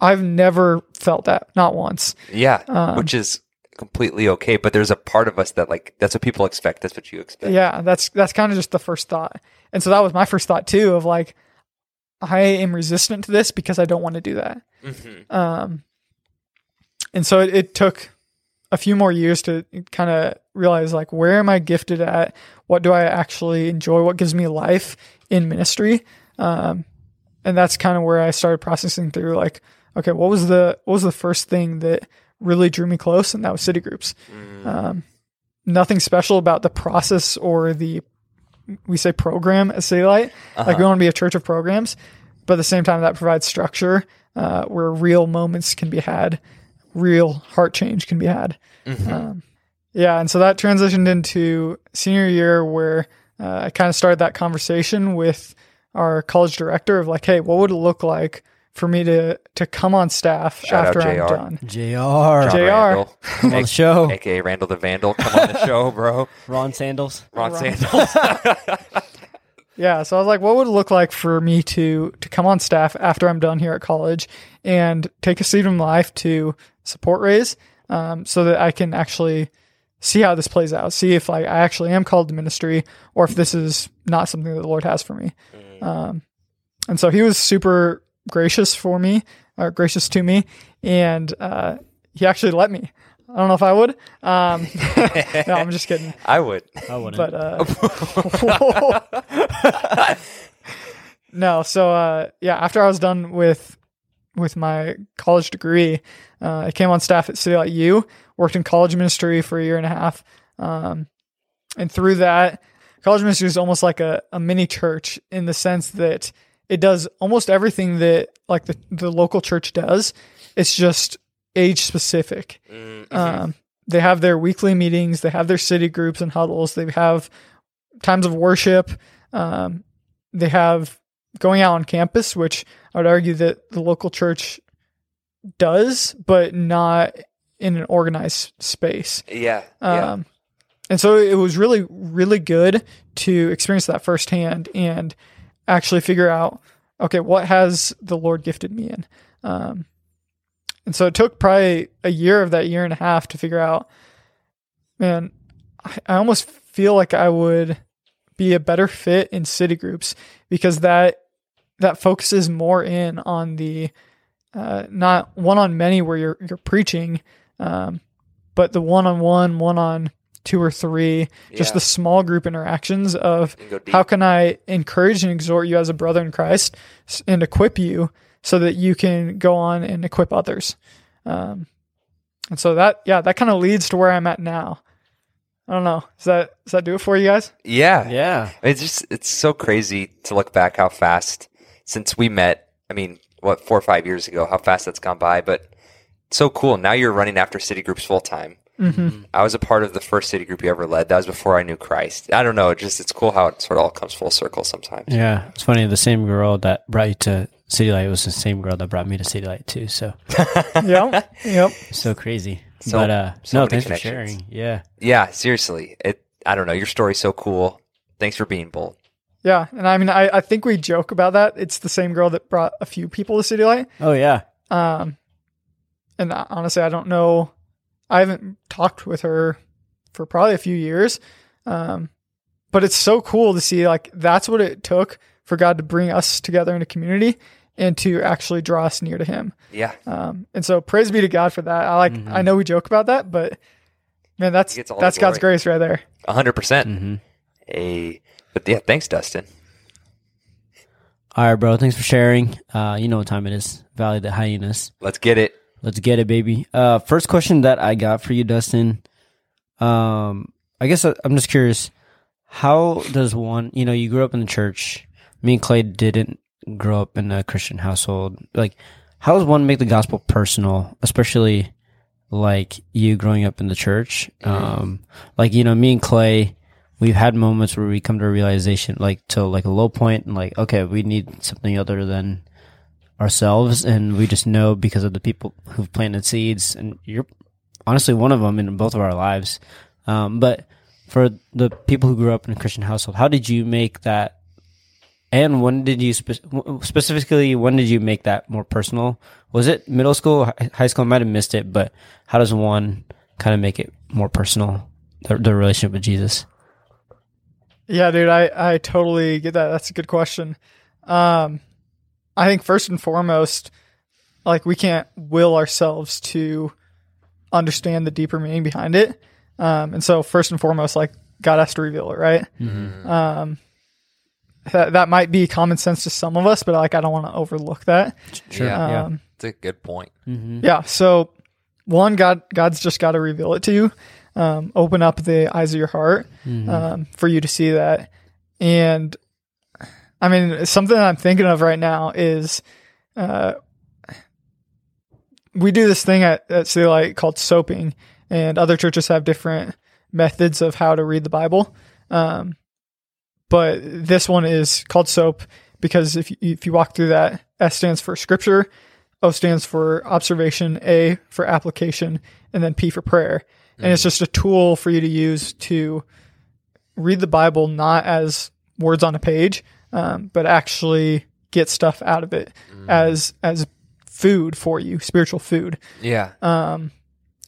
I've never felt that, not once. Yeah, Um, which is completely okay. But there's a part of us that like that's what people expect. That's what you expect. Yeah, that's that's kind of just the first thought. And so that was my first thought too of like I am resistant to this because I don't want to do that. Mhm. Um and so it, it took a few more years to kind of realize like where am I gifted at? What do I actually enjoy? What gives me life in ministry? Um and that's kind of where I started processing through like okay, what was the what was the first thing that really drew me close and that was city groups. Mm. Um, nothing special about the process or the we say program at City Light. Like we Uh-huh. want to be a church of programs, but at the same time that provides structure uh, where real moments can be had, real heart change can be had. Mhm. Um, yeah, and so that transitioned into senior year where uh, I kind of started that conversation with our college director of like, hey, what would it look like for me to to come on staff Shout out after I'm done? Jr. John JR. Come on the show. aka Randall the Vandal, come on the <laughs> show, bro. Ron Sandals. Ron Ron. Sandals. <laughs> <laughs> Yeah, so I was like, what would it look like for me to to come on staff after I'm done here at college and take a seat in life to support Raise, um, so that I can actually see how this plays out, see if like I actually am called to ministry or if this is not something that the Lord has for me. Um, and so he was super gracious for me, or gracious to me, and uh, he actually let me. I don't know if I would. Um, <laughs> no, I'm just kidding. <laughs> I would. I wouldn't. But uh, <laughs> no, so uh, yeah, after I was done with with my college degree, uh, I came on staff at City Light U, worked in college ministry for a year and a half, um, and through that, college ministry is almost like a, a mini church in the sense that it does almost everything that like the, the local church does. It's just age specific. Mm, Um, they have their weekly meetings. They have their city groups and huddles. They have times of worship. Um, they have going out on campus, which I would argue that the local church does, but not in an organized space. yeah. Yeah. Um, and so it was really, really good to experience that firsthand and actually figure out, okay, what has the Lord gifted me in? Um, and so it took probably a year of that year and a half to figure out, man, I, I almost feel like I would be a better fit in city groups because that that focuses more in on the uh, not one on many where you're you're preaching, um, but the one on one, one on two or three, just Yeah. the small group interactions of You can go deep. how can I encourage and exhort you as a brother in Christ and equip you so that you can go on and equip others. Um, and so that, yeah, that kind of leads to where I'm at now. I don't know. Does that, does that do it for you guys? yeah. yeah. It's just it's so crazy to look back how fast since we met. I mean, what four or five years ago? How fast that's gone by. But so cool. Now you're running after city groups full time. Mm-hmm. I was a part of the first city group you ever led. That was before I knew Christ. I don't know. It just it's cool how it sort of all comes full circle sometimes. Yeah, it's funny. The same girl that brought you to City Light was the same girl that brought me to City Light too. So <laughs> yep. Yep. so crazy. So- but uh, so no, thanks for sharing. Yeah, Yeah, seriously. It. I don't know. Your story's so cool. Thanks for being bold. Yeah. And I mean, I, I think we joke about that. It's the same girl that brought a few people to City Light. Oh yeah. Um, and I- honestly, I don't know. I haven't talked with her for probably a few years. Um, but it's so cool to see like that's what it took for God to bring us together in a community and to actually draw us near to Him. Yeah. Um, and so praise be to God for that. I like. Mhm. I know we joke about that, but man, that's He gets all the that's God's grace right there. A hundred percent. hmm Hey. But yeah, thanks, Dustin. All right, bro. Thanks for sharing. Uh, you know what time it is. Valley of the hyenas. Let's get it. Let's get it, baby. Uh, first question that I got for you, Dustin. Um, I guess I, I'm just curious. How does one, you know, you grew up in the church. Me and Clay didn't grow up in a Christian household. Like, how does one make the gospel personal, especially like you growing up in the church? Um, like, you know, me and Clay, we've had moments where we come to a realization, like to like a low point and like, okay, we need something other than ourselves and we just know because of the people who've planted seeds and you're honestly one of them in both of our lives um, but for the people who grew up in a christian household how did you make that and when did you spe- specifically when did you make that more personal was it middle school high school i might have missed it but how does one kind of make it more personal the, the relationship with jesus Yeah, dude, I, I totally get that. That's a good question. Um, I think first and foremost, like we can't will ourselves to understand the deeper meaning behind it. Um, and so first and foremost, like God has to reveal it, right? Um, that that might be common sense to some of us, but like I don't want to overlook that. Sure. Yeah. Yeah. Um, It's a good point. mm-hmm. yeah. So one, God, God's just got to reveal it to you. Um, open up the eyes of your heart Mm-hmm. um, for you to see that. And I mean, something that I'm thinking of right now is uh, we do this thing at, at City Light called soaping, and other churches have different methods of how to read the Bible. Um, but this one is called soap because if you, if you walk through that, S stands for scripture, O stands for observation, A for application, and then P for prayer. And it's just a tool for you to use to read the Bible not as words on a page, um, but actually get stuff out of it as as food for you, spiritual food. Yeah. Um,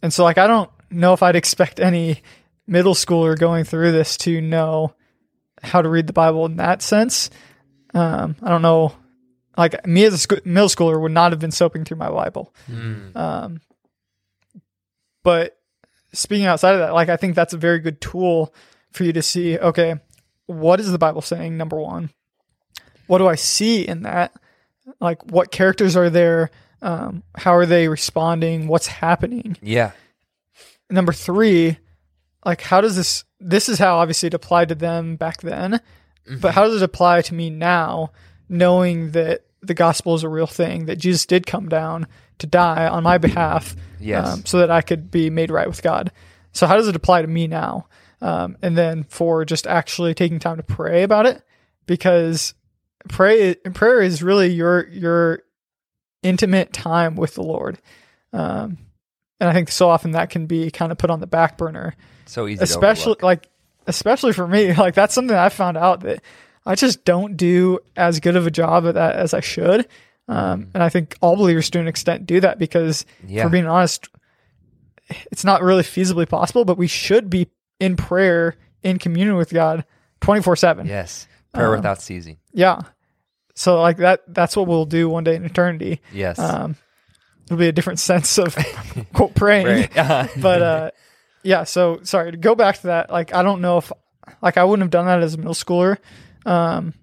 and so like I don't know if I'd expect any middle schooler going through this to know how to read the Bible in that sense. Um, I don't know. Like me as a sc- middle schooler would not have been soaping through my Bible. Mm. Um, but speaking outside of that, like I think that's a very good tool for you to see, okay, what is the Bible saying? Number one, what do I see in that? Like, what characters are there? Um, how are they responding? What's happening? Yeah. Number three, like, how does this? This is how obviously it applied to them back then, but how does it apply to me now, knowing that the gospel is a real thing, that Jesus did come down to die on my behalf, Yes. um, so that I could be made right with God. So how does it apply to me now? Um, and then for just actually taking time to pray about it, because pray prayer is really your your intimate time with the Lord. Um, and I think so often that can be kind of put on the back burner, So easy. especially like especially for me. Like that's something I found out that I just don't do as good of a job at that as I should. Um, and I think all believers to an extent do that because, Yeah. for being honest, it's not really feasibly possible. But we should be in prayer, in communion with God, twenty four seven. Yes. Prayer Um, without ceasing. Yeah. So like that that's what we'll do one day in eternity. Yes. Um it'll be a different <laughs> sense of <laughs> quote praying. Right. <laughs> But uh yeah, so sorry, to go back to that, like I don't know if like I wouldn't have done that as a middle schooler. Um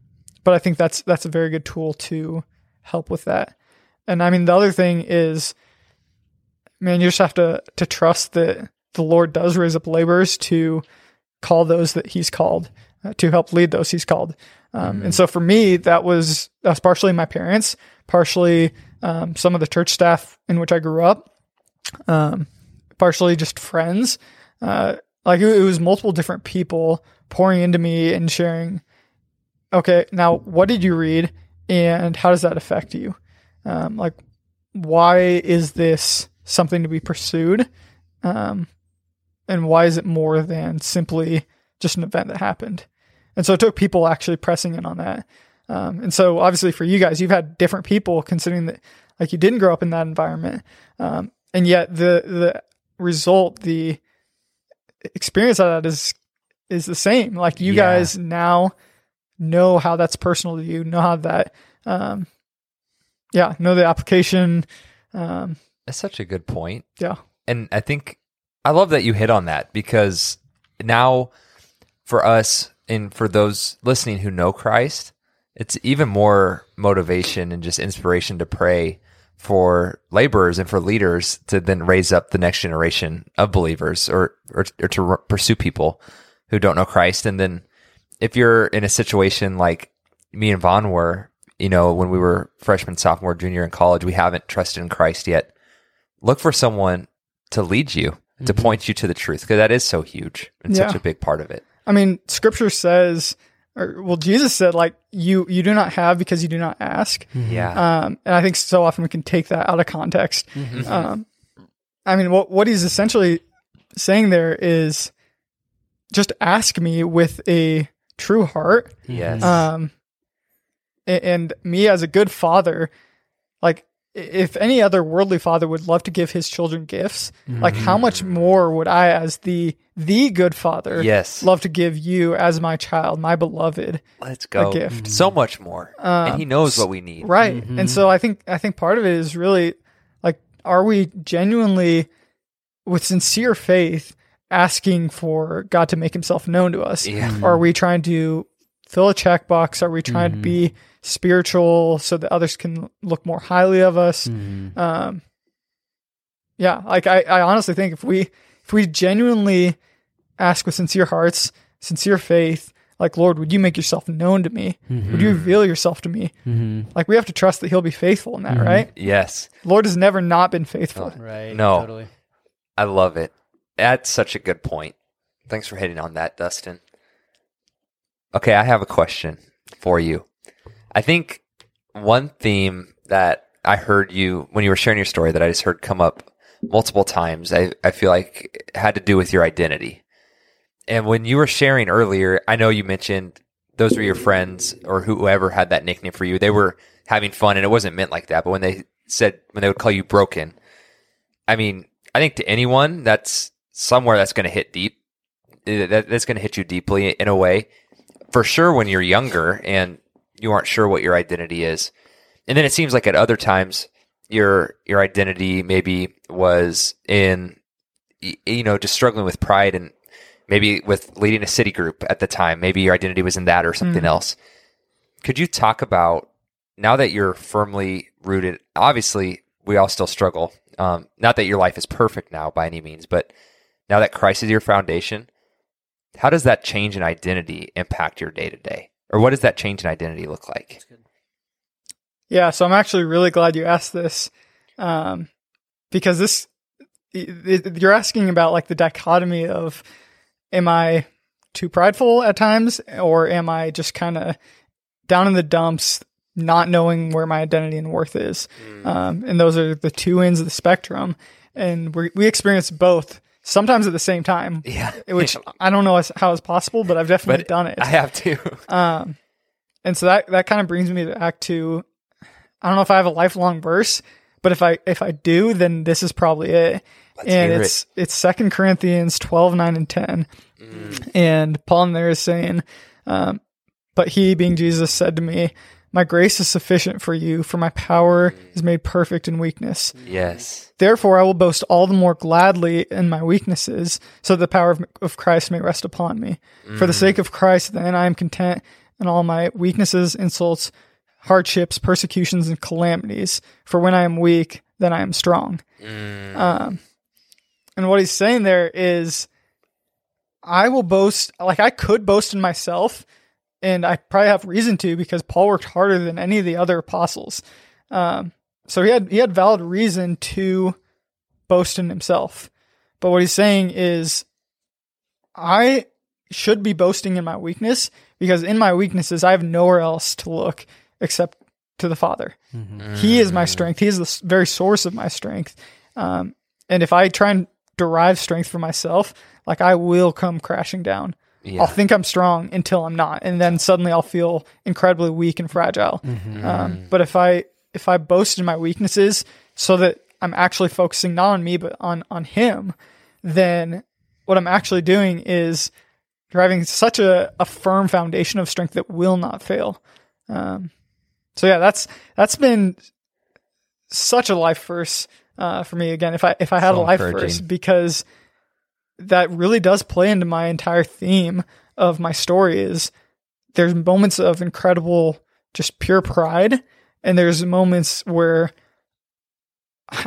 but I think that's that's a very good tool to help with that. And I mean the other thing is man, you just have to to trust that the Lord does raise up laborers to call those that he's called to help lead those he's called. Um, And so for me, that was that was partially my parents, partially um, some of the church staff in which I grew up, um, partially just friends. Uh, like it, it was multiple different people pouring into me and sharing. Okay, now what did you read, and how does that affect you? Um, like, why is this something to be pursued? Um, and why is it more than simply just an event that happened? And so it took people actually pressing in on that. Um, and so obviously for you guys, you've had different people considering that like you didn't grow up in that environment. Um, and yet the, the result, the experience of that is, is the same. Like you Yeah. guys now know how that's personal to you, know how that, um, yeah, know the application. Um, That's such a good point. yeah. And I think I love that you hit on that because now for us and for those listening who know Christ, it's even more motivation and just inspiration to pray for laborers and for leaders to then raise up the next generation of believers or or, or to r- pursue people who don't know Christ. And then if you're in a situation like me and Vaughn were, you know, when we were freshman, sophomore, junior in college, we haven't trusted in Christ yet. Look for someone to lead you, to mm-hmm. point you to the truth, because that is so huge and such a big part of it. I mean, scripture says, or well, Jesus said, like you you do not have because you do not ask. Yeah. Um, and I think so often we can take that out of context. Um, I mean, what what he's essentially saying there is, just ask me with a true heart. yes. Um, a- and me as a good father, like i- if any other worldly father would love to give his children gifts, mm-hmm. like how much more would I, as the the good father, yes. love to give you as my child, my beloved, Let's go. gift. So much more. and he um, knows what we need. right? Mm-hmm. And so I think I think part of it is really like, are we genuinely, with sincere faith, asking for God to make Himself known to us? Yeah. Or are we trying to fill a checkbox? Are we trying to be spiritual so that others can look more highly of us? Um, yeah, like I, I honestly think if we if we genuinely ask with sincere hearts, sincere faith, like Lord, would you make yourself known to me? Would you reveal yourself to me? Mm-hmm. Like we have to trust that He'll be faithful in that, right? Yes. Lord has never not been faithful. Right. No. Totally. I love it. That's such a good point. Thanks for hitting on that, Dustin. Okay, I have a question for you. I think one theme that I heard you when you were sharing your story that I just heard come up multiple times, I, I feel like had to do with your identity. And when you were sharing earlier, I know you mentioned those were your friends or whoever had that nickname for you. They were having fun and it wasn't meant like that. But when they said, when they would call you broken, I mean, I think to anyone, that's somewhere that's going to hit deep. Eh, that, that's going to hit you deeply in a way. For sure, when you're younger and you aren't sure what your identity is, and then it seems like at other times your your identity maybe was in you know, just struggling with pride and maybe with leading a city group at the time. Maybe your identity was in that or something else. Could you talk about now that you're firmly rooted? Obviously, we all still struggle. Um, not that your life is perfect now by any means, but now that Christ is your foundation, how does that change in identity impact your day to day? Or what does that change in identity look like? Yeah, so I'm actually really glad you asked this, um, because this it, it- you're asking about like the dichotomy of am I too prideful at times, or am I just kind of down in the dumps, not knowing where my identity and worth is? Um, and those are the two ends of the spectrum, and we we experience both sometimes at the same time, Yeah. <laughs> which I don't know how it's possible, but I've definitely But done it. I have to. <laughs> Um, and so that that kind of brings me to I don't know if I have a lifelong verse, but if I if I do, then this is probably it. Let's and it's it's Second Corinthians 12, 9, and ten. And Paul in there is saying, um, but he being Jesus said to me, My grace is sufficient for you, for my power is made perfect in weakness. Yes. Therefore, I will boast all the more gladly in my weaknesses, so that the power of, of Christ may rest upon me. For the sake of Christ, then I am content in all my weaknesses, insults, hardships, persecutions, and calamities. For when I am weak, then I am strong. Um, and what he's saying there is, I will boast, like I could boast in myself, and I probably have reason to because Paul worked harder than any of the other apostles. Um, so he had he had valid reason to boast in himself. But what he's saying is I should be boasting in my weakness because in my weaknesses I have nowhere else to look except to the Father. He is my strength. He is the very source of my strength. Um, and if I try and derive strength for myself, like I will come crashing down. Yeah. I'll think I'm strong until I'm not, and then suddenly I'll feel incredibly weak and fragile. Um, but if I if I boast in my weaknesses, so that I'm actually focusing not on me but on on Him, then what I'm actually doing is driving such a, a firm foundation of strength that will not fail. Um, so yeah, that's that's been such a life verse uh, for me. Again, if I if I had So a life verse, because that really does play into my entire theme of my story. Is there's moments of incredible, just pure pride, and there's moments where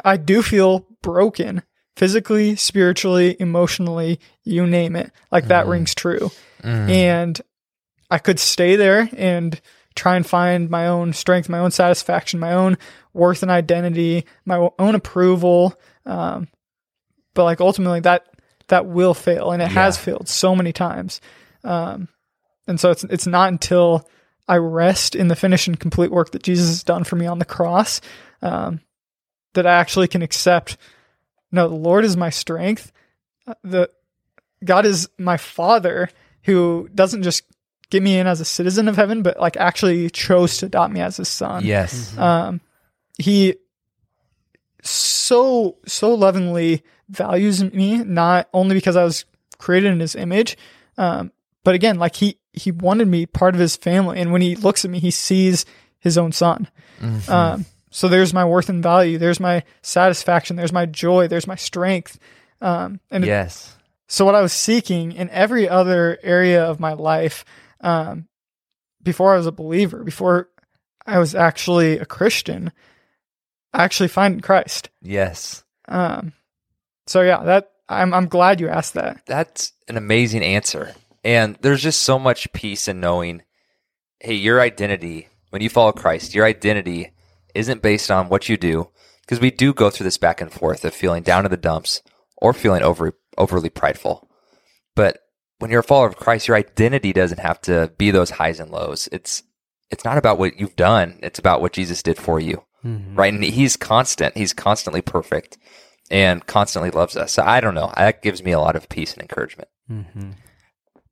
I do feel broken physically, spiritually, emotionally, you name it. Like that rings true. And I could stay there and try and find my own strength, my own satisfaction, my own worth and identity, my own approval. Um, but like ultimately that that will fail and it has failed so many times. Um, and so it's it's not until I rest in the finished and complete work that Jesus has done for me on the cross um, that I actually can accept. No, the Lord is my strength. Uh, The God is my Father, who doesn't just get me in as a citizen of heaven, but like actually chose to adopt me as his son. Yes. Um, he so so lovingly values me, not only because I was created in his image, um, but again, like he he wanted me part of his family, and when he looks at me, he sees his own son. Um, so there's my worth and value. There's my satisfaction. There's my joy. There's my strength. Um, and Yes. so what I was seeking in every other area of my life, um, before I was a believer, before I was actually a Christian, I actually find in Christ. Yes. Um, so yeah, that I'm I'm glad you asked that. That's an amazing answer. And there's just so much peace in knowing, hey, your identity, when you follow Christ, your identity isn't based on what you do. Because we do go through this back and forth of feeling down in the dumps or feeling over, overly prideful. But when you're a follower of Christ, your identity doesn't have to be those highs and lows. It's it's not about what you've done. It's about what Jesus did for you. Mm-hmm. Right? And he's constant. He's constantly perfect and constantly loves us. So I don't know. That gives me a lot of peace and encouragement.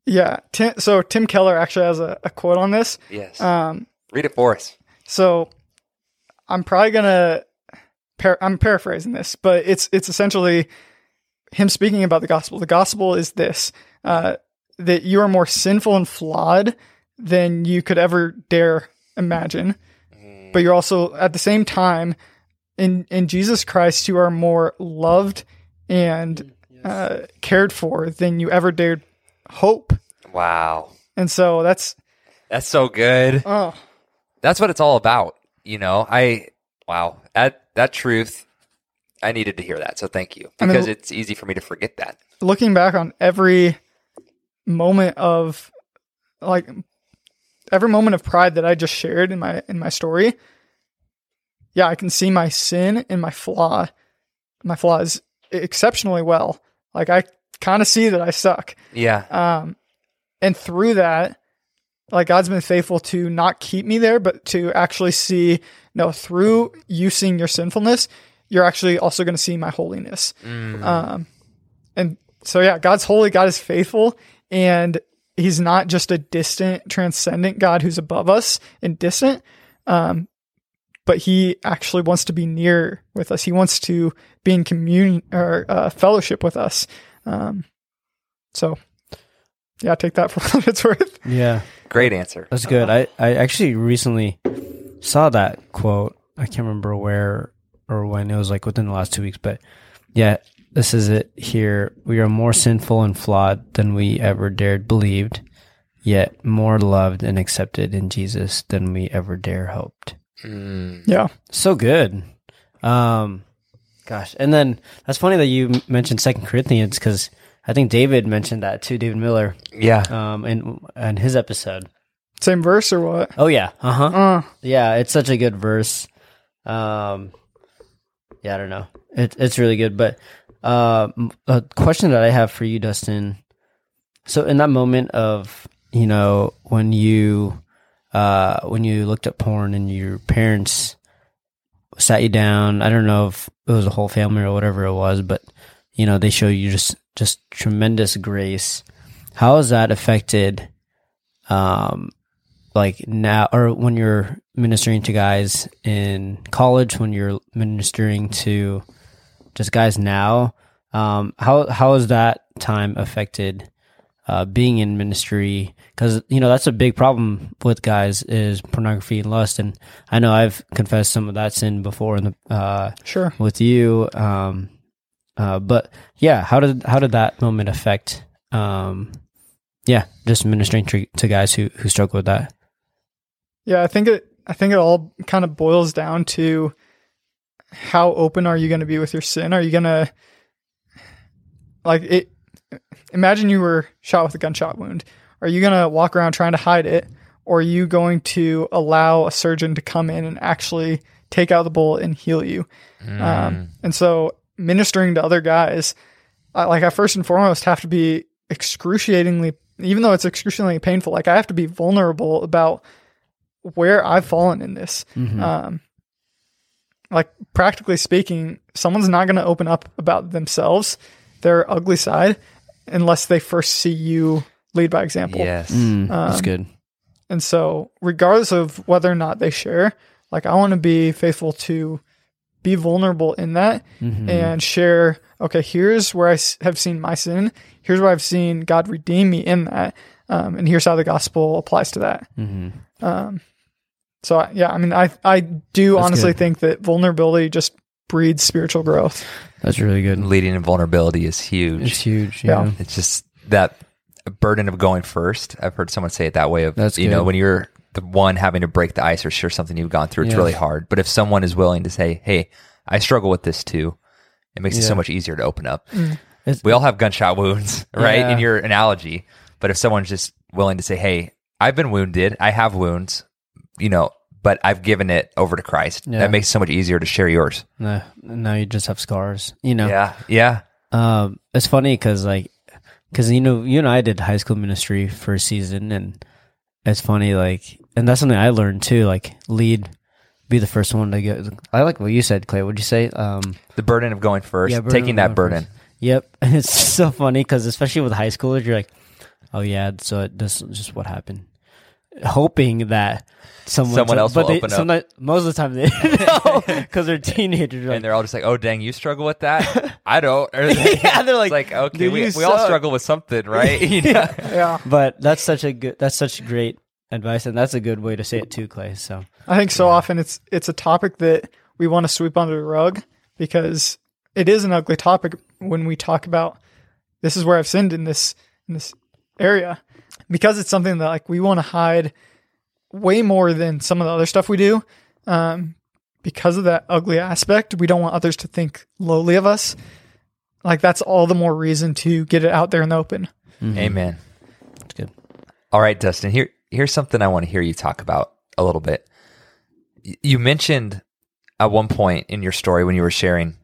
Yeah. Tim, so Tim Keller actually has a, a quote on this. Yes. Um, Read it for us. So I'm probably gonna par- I'm paraphrasing this, but it's it's essentially him speaking about the gospel. The gospel is this: uh, that you are more sinful and flawed than you could ever dare imagine, but you're also at the same time in in Jesus Christ you are more loved and uh, cared for than you ever dared hope. Wow. And so that's That's so good. oh That's what it's all about. You know, I, wow, that, that truth, I needed to hear that. So thank you I mean, because it's easy for me to forget that. looking back on every moment of like every moment of pride that I just shared in my in my story, yeah, I can see my sin and my flaw, my flaws exceptionally well. Like I kind of see that I suck. Yeah. Um, and through that, like God's been faithful to not keep me there, but to actually see, no, through you seeing your sinfulness, you're actually also going to see my holiness. Mm. Um, and so, yeah, God's holy, God is faithful, and He's not just a distant, transcendent God who's above us and distant, um, but He actually wants to be near with us. He wants to be in communion or uh, fellowship with us. Um, so, yeah, take that for <laughs> what it's worth. Yeah, Great answer. that's good. I, I actually recently saw that quote. I can't remember where or when. It was like within the last two weeks, but yeah, this is it here. We are more sinful and flawed than we ever dared believed, yet more loved and accepted in Jesus than we ever dare hoped. Mm. Yeah. So good. Um, gosh, and then that's funny that you mentioned Second Corinthians because I think David mentioned that too. David Miller, Yeah. um, in in his episode. Same verse or what? Oh yeah, uh huh. Uh, Yeah, it's such a good verse. Um, yeah, I don't know. It, it's really good. But uh, m- a question that I have for you, Dustin. So in that moment of you know when you uh, when you looked at porn and your parents sat you down, I don't know if it was a whole family or whatever it was, but you know they show you just just tremendous grace. How has that affected? Um, like now or when you're ministering to guys in college when you're ministering to just guys now um how how has that time affected uh being in ministry cuz you know that's a big problem with guys is pornography and lust and I know I've confessed some of that sin before in the uh sure. with you um uh but yeah how did how did that moment affect um yeah just ministering to, to guys who who struggle with that Yeah, I think it. I think it all kind of boils down to how open are you going to be with your sin? Are you going to like it? Imagine you were shot with a gunshot wound. Are you going to walk around trying to hide it, or are you going to allow a surgeon to come in and actually take out the bullet and heal you? Mm. Um, and so ministering to other guys, I, like I first and foremost have to be excruciatingly, even though it's excruciatingly painful, like I have to be vulnerable about where I've fallen in this. Mhm. Um, like practically speaking, someone's not going to open up about themselves, their ugly side, unless they first see you lead by example. yes. Mm, that's Um, good. And so, regardless of whether or not they share, like I want to be faithful to be vulnerable in that Mhm. and share, okay, here's where I have seen my sin. Here's where I've seen God redeem me in that. Um, and here's how the gospel applies to that. Mhm. Um, so yeah, I mean, I, I do That's honestly good. think that vulnerability just breeds spiritual growth. That's really good. Leading in vulnerability is huge. It's huge. Yeah. Yeah. It's just that burden of going first. I've heard someone say it that way. Of That's you know when you're the one having to break the ice or share something you've gone through, it's Yeah. really hard. But if someone is willing to say, "Hey, I struggle with this too," it makes it so much easier to open up. Mm. It's, We all have gunshot wounds, <laughs> right? Yeah. In your analogy, but if someone's just willing to say, "Hey, I've been wounded. I have wounds," you know, but I've given it over to Christ. Yeah. That makes it so much easier to share yours. nah, now you just have scars. You know. Yeah, yeah, Um, it's funny because like, because you know, you and I did high school ministry for a season, and it's funny like, and that's something I learned too. Like, lead, be the first one to get. I like what you said, Clay. What'd you say? Um, the burden of going first, Yeah, taking that burden. first. Yep, and <laughs> it's so funny because especially with high schoolers, you're like, "Oh yeah, so it this is just what happened," hoping that someone, Someone else but will they, open up. sometimes, Most of the time, they <laughs> don't because they're teenagers. You're and they're all just like, "Oh, dang, you struggle with that? <laughs> I don't." Or they- Yeah, they're like, like okay, "Dude, we, you we all struggle with something, right? <laughs> You know? Yeah. but that's such a good. That's such great advice, and that's a good way to say it too, Clay. So I think so often it's it's a topic that we want to sweep under the rug because it is an ugly topic when we talk about this is where I've sinned in this in this area because it's something that like we want to hide way more than some of the other stuff we do. Um, because of that ugly aspect, we don't want others to think lowly of us. Like that's all the more reason to get it out there in the open. Amen. That's good. All right, Dustin. Here, here's something I want to hear you talk about a little bit. You mentioned at one point in your story when you were sharing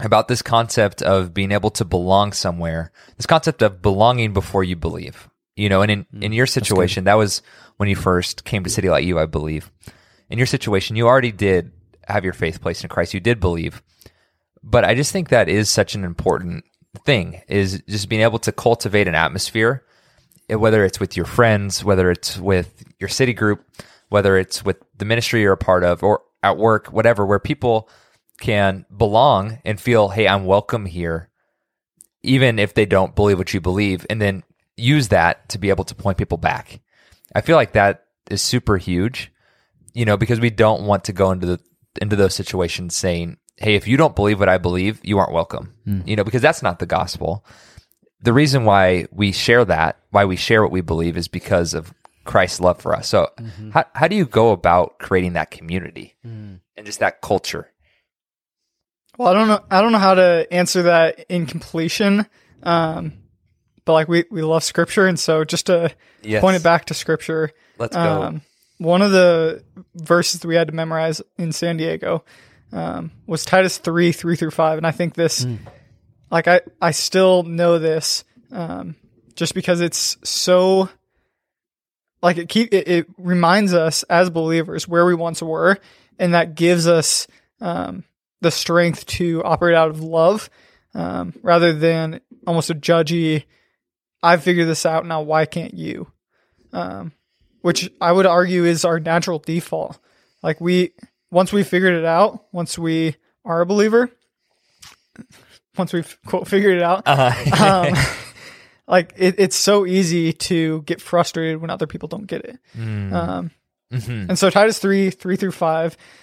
about this concept of being able to belong somewhere. This concept of belonging before you believe. You know, and in in mm, your situation, that was when you first came to City Light U, I believe. In your situation, you already did have your faith placed in Christ. You did believe, but I just think that is such an important thing is just being able to cultivate an atmosphere eh, whether it's with your friends, whether it's with your city group, whether it's with the ministry you're a part of, or at work, whatever, where people can belong and feel, hey, I'm welcome here, even if they don't believe what you believe, and then use that to be able to point people back. I feel like that is super huge, you know, because we don't want to go into the into those situations saying, hey, if you don't believe what I believe, you aren't welcome, hmm. you know, because that's not the gospel the reason why we share that, why we share what we believe, is because of Christ's love for us. So, mm-hmm. how how do you go about creating that community hmm. and just that culture? Well, I don't know. I don't know how to answer that in completion. Um, but like we, we love scripture. And so just to Yes. point it back to scripture, Let's go. um, one of the verses that we had to memorize in San Diego, um, was Titus three, three through five. And I think this, like I, I still know this, um, just because it's so, like it keep, it, it reminds us as believers where we once were. And that gives us, um, the strength to operate out of love, um, rather than almost a judgy, I've figured this out now. Why can't you? Um, which I would argue is our natural default. Like we, once we figured it out, once we are a believer, once we've quote figured it out, Uh-huh. um, <laughs> like it, it's so easy to get frustrated when other people don't get it. Mm. Um, Mhm. and so Titus 3, 3 through 5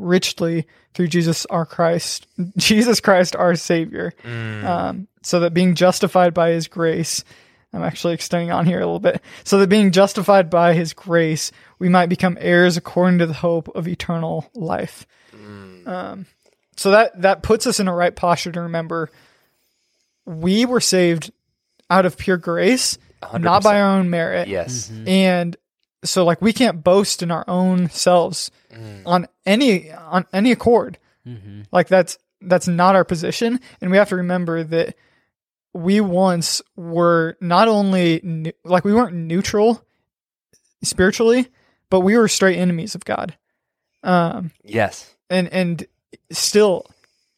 richly through Jesus our Christ, <laughs> Jesus Christ our Savior. Um, so that being justified by his grace, I'm actually extending on here a little bit. So that being justified by his grace, we might become heirs according to the hope of eternal life. Um, so that that puts us in a right posture to remember we were saved out of pure grace, not by our own merit. yes. And so like we can't boast in our own selves on any on any accord. Like that's that's not our position and we have to remember that we once were not only ne- like we weren't neutral spiritually, but we were straight enemies of God. Um Yes. and and still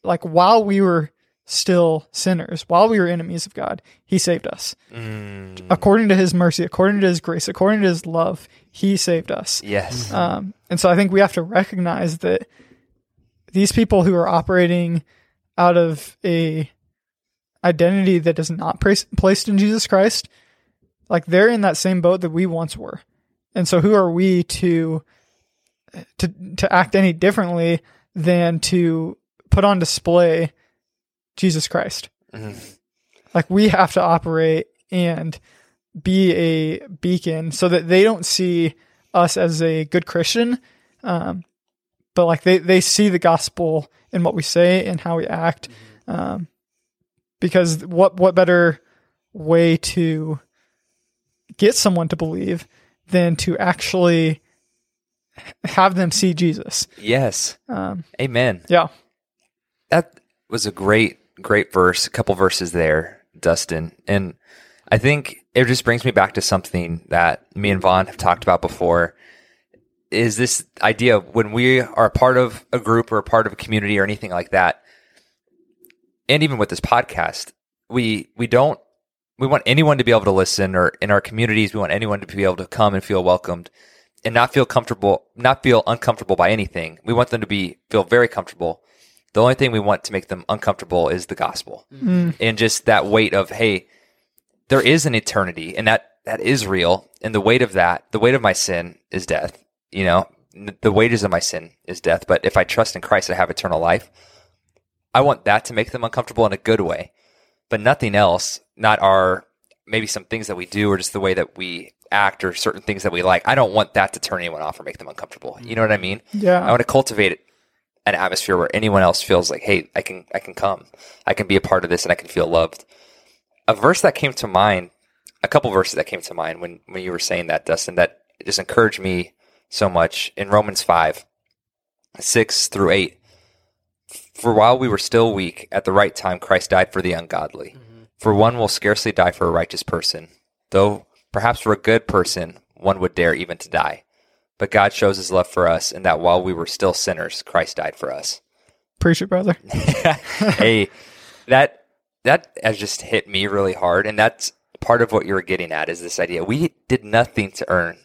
like while we were still sinners. While we were enemies of god he saved us. Mm. according to his mercy according to his grace according to his love he saved us. Yes. um, and so i think we have to recognize that these people who are operating out of a identity that is not prac- placed in jesus christ like they're in that same boat that we once were. And so who are we to to to act any differently than to put on display Jesus Christ. Mhm. Like we have to operate and be a beacon so that they don't see us as a good Christian, um, but like they they see the gospel in what we say and how we act. Um, because what what better way to get someone to believe than to actually have them see Jesus? Yes. Um, Amen. yeah. That was a great, great verse. A couple verses there, Dustin. And I think it just brings me back to something that me and Vaughn have talked about before. Is this idea of when we are a part of a group or a part of a community or anything like that, and even with this podcast, we we don't we want anyone to be able to listen or in our communities we want anyone to be able to come and feel welcomed and not feel comfortable not feel uncomfortable by anything we want them to be feel very comfortable the only thing we want to make them uncomfortable is the gospel. Mm-hmm. And just that weight of hey there is an eternity and that that is real. And the weight of that the weight of my sin is death you know? The wages of my sin is death. But if i trust in christ i have eternal life. I want that to make them uncomfortable in a good way. But nothing else not our maybe some things that we do or just the way that we act or certain things that we like i don't want that to turn anyone off or make them uncomfortable. You know what i mean? Yeah. i want to cultivate an atmosphere where anyone else feels like hey i can i can come i can be a part of this and i can feel loved a verse that came to mind, a couple verses that came to mind when, when you were saying that, Dustin, that just encouraged me so much in Romans 5, 6 through 8. For while we were still weak, at the right time, Christ died for the ungodly. Mm-hmm. For one will scarcely die for a righteous person, though perhaps for a good person, one would dare even to die. But God shows his love for us in that while we were still sinners, Christ died for us Preach it, brother. <laughs> hey, that that has just hit me really hard, and that's part of what you were getting at is this idea we did nothing to earn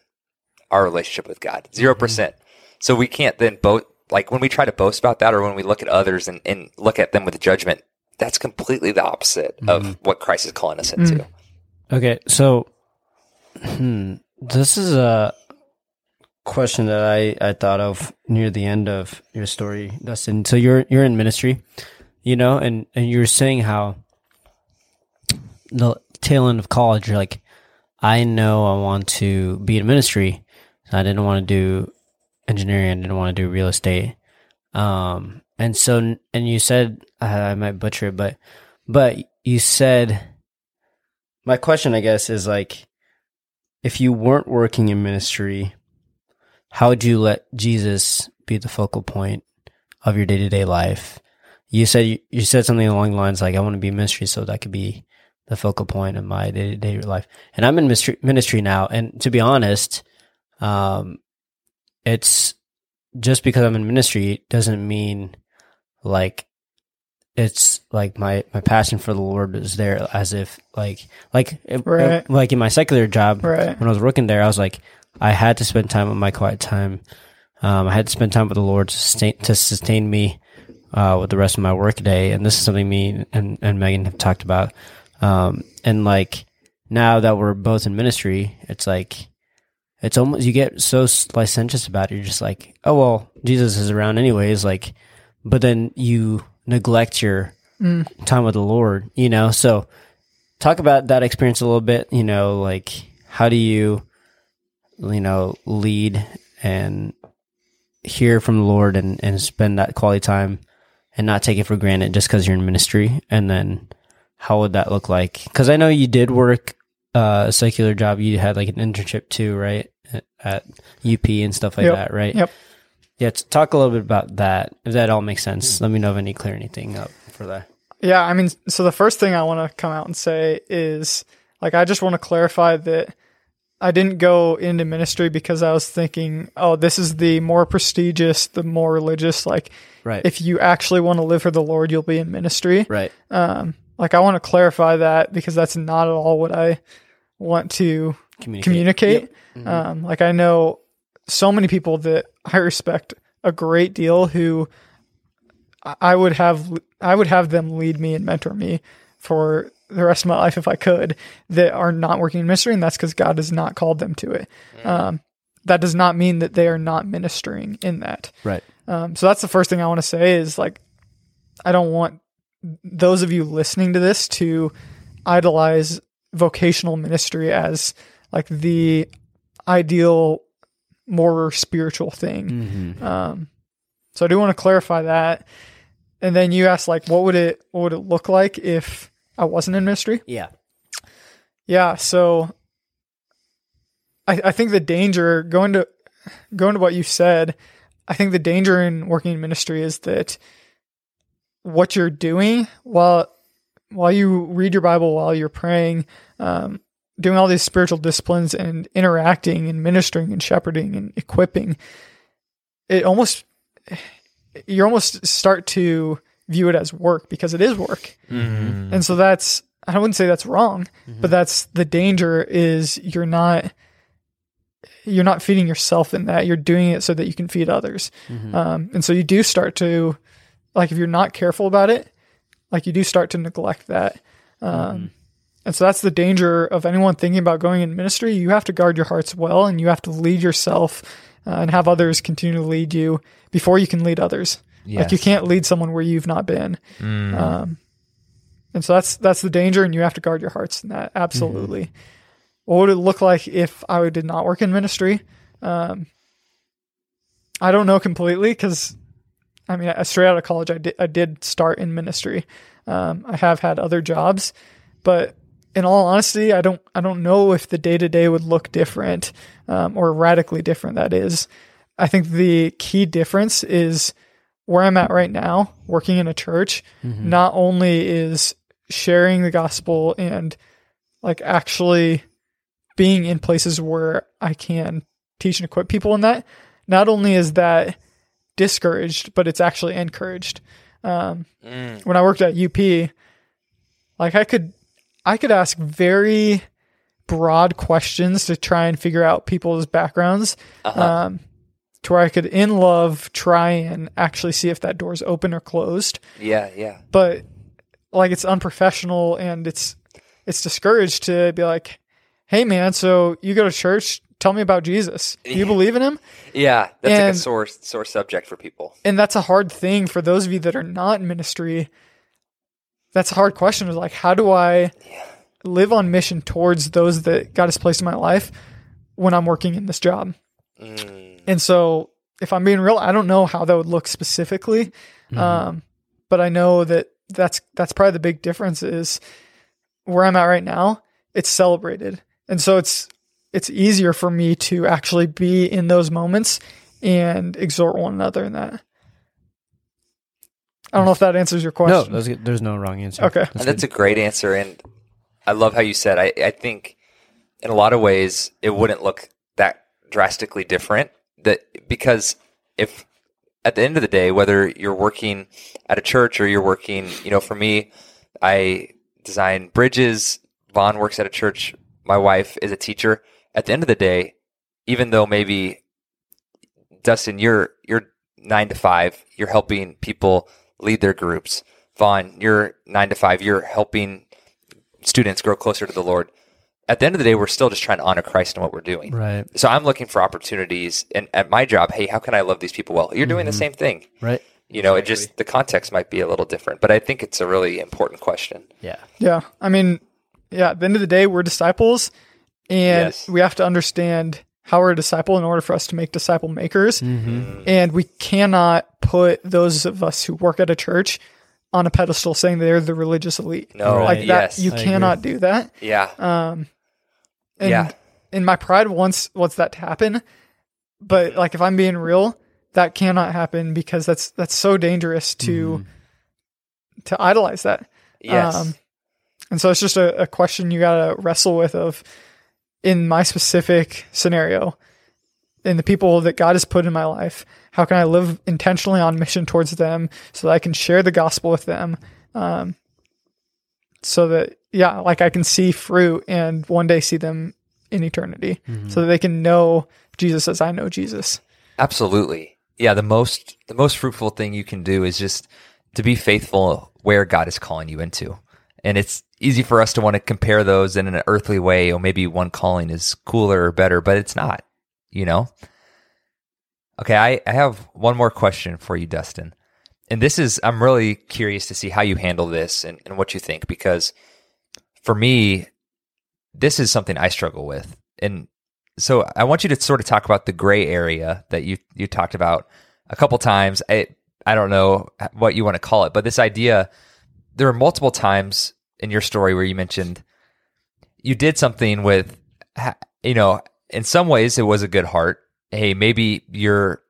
our relationship with God, mm-hmm. 0 percent. So we can't then both like when we try to boast about that, or when we look at others and, and look at them with judgment. That's completely the opposite mm-hmm. of what Christ is calling us into. Mm. Okay, so hmm, this is a question that I, I thought of near the end of your story, Dustin. So you're you're in ministry, you know, and and you're saying how the tail end of college, you're like, I know I want to be in ministry. I didn't want to do engineering. I didn't want to do real estate. Um, and so, and you said, I might butcher it, but, but you said, my question, I guess, is like, if you weren't working in ministry, how would you let Jesus be the focal point of your day to day life? You said you, you said something along the lines like, "I want to be in ministry, so that could be the focal point of my day to day life." And I'm in ministry, ministry now, and to be honest, um, it's just because I'm in ministry doesn't mean like it's like my my passion for the Lord is there as if like like it- Right. like in my secular job Right. when I was working there I was like I had to spend time with my quiet time. Um, I had to spend time with the Lord to sustain to sustain me uh, with the rest of my work day and this is something me and, and Megan have talked about. Um, and like now that we're both in ministry it's like it's almost you get so licentious about it. You're just like oh well Jesus is around anyways. Like but then you neglect your time with the Lord, you know? So talk about that experience a little bit, you know, like how do you, you know, lead and hear from the Lord and, and spend that quality time and not take it for granted just because you're in ministry? And then how would that look like? Because I know you did work uh, a secular job. You had like an internship too, right? At- At UP and stuff like Yep. that, right? Yep. Yeah, talk a little bit about that. If that all makes sense, let me know if I need to clear anything up for that. Yeah, I mean, so the first thing I want to come out and say is like, I just want to clarify that I didn't go into ministry because I was thinking, oh, this is the more prestigious, the more religious. Like, Right. if you actually want to live for the Lord, you'll be in ministry. right. Um, like, I want to clarify that because that's not at all what I want to Communicate. communicate. Um, like I know so many people that I respect a great deal who I- I would have I would have them lead me and mentor me for the rest of my life if I could that are not working in ministry and that's because God has not called them to it. Um, that does not mean that they are not ministering in that. Right. Um, so that's the first thing I want to say is like, I don't want those of you listening to this to idolize vocational ministry as like the ideal, more spiritual thing. Mm-hmm. Um, so I do want to clarify that. And then you asked like, what would it, what would it look like if I wasn't in ministry? Yeah. Yeah, so I, I think the danger going to going to what you said, I think the danger in working in ministry is that what you're doing while while you read your Bible, while you're praying, um, doing all these spiritual disciplines and interacting and ministering and shepherding and equipping, it almost you almost start to view it as work because it is work. And so that's I wouldn't say that's wrong, but that's the danger is you're not you're not feeding yourself in that. You're doing it so that you can feed others. Um, and so you do start to like if you're not careful about it, like you do start to neglect that. Um, And so that's the danger of anyone thinking about going in ministry. You have to guard your hearts well, and you have to lead yourself uh, and have others continue to lead you before you can lead others. Like you can't lead someone where you've not been. Mm. Um, and so that's that's the danger, and you have to guard your hearts in that. Absolutely. What would it look like if I did not work in ministry? Um, I don't know completely because, I mean, straight out of college, I did I did start in ministry. Um, I have had other jobs, but in all honesty, I don't I don't know if the day to day would look different um, or radically different. That is, I think the key difference is where I'm at right now, working in a church. Not only is sharing the gospel and like actually being in places where I can teach and equip people in that. Not only is that discouraged, but it's actually encouraged. Um, Mm. when I worked at UP, like I could, I could ask very broad questions to try and figure out people's backgrounds, Uh-huh. um, to where I could, in love, try and actually see if that door's open or closed. yeah, yeah. But like it's unprofessional and it's it's discouraged to be like, hey man, so you go to church, tell me about Jesus. Do you Yeah. believe in him? Yeah, that's like a And- sore sore subject for people. and that's a hard thing for those of you that are not in ministry. That's a hard question. Is like, how do I live on mission towards those that God has placed in my life when I'm working in this job? Mm. And so, if I'm being real, I don't know how that would look specifically, um, but I know that that's that's probably the big difference is where I'm at right now. It's celebrated, and so it's it's easier for me to actually be in those moments and exhort one another in that. I don't know if that answers your question. No, there's no wrong answer. Okay. And that's a great answer. And I love how you said, I, I think in a lot of ways, it wouldn't look that drastically different that because if at the end of the day, whether you're working at a church or you're working, you know, for me, I design bridges. Vaughn works at a church. My wife is a teacher. At the end of the day, even though maybe Dustin, you're you're nine to five, you're helping people lead their groups. Vaughn, you're nine to five, you're helping students grow closer to the Lord. At the end of the day, we're still just trying to honor Christ in what we're doing. Right. So I'm looking for opportunities, and at my job, hey, how can I love these people well? You're doing the Mm-hmm. same thing. Right. You know, it just the context might be a little different, but I think it's a really important question. Yeah. Yeah. I mean, yeah, at the end of the day, we're disciples and Yes. we have to understand how we're a disciple in order for us to make disciple makers. And we cannot put those of us who work at a church on a pedestal saying they're the religious elite. No, like that, yes, you I cannot do that. yeah, Um, and Yeah. in my pride wants wants that to happen, but like if I'm being real, that cannot happen because that's that's so dangerous to to idolize that. yes, Um, and so it's just a, a question you got to wrestle with of in my specific scenario, in the people that God has put in my life, how can I live intentionally on mission towards them so that I can share the gospel with them? Um, so that, yeah, like I can see fruit and one day see them in eternity mm-hmm. so that they can know Jesus as I know Jesus. absolutely. Yeah, the most the most fruitful thing you can do is just to be faithful where God is calling you into. And it's easy for us to want to compare those in an earthly way, or maybe one calling is cooler or better, but it's not, you know? Okay, I, I have one more question for you, Dustin. And this is, I'm really curious to see how you handle this and, and what you think, because for me, this is something I struggle with. And so I want you to sort of talk about the gray area that you, you talked about a couple times. I, I don't know what you want to call it, but this idea, there are multiple times in your story where you mentioned you did something with, you know, in some ways it was a good heart. Hey, maybe your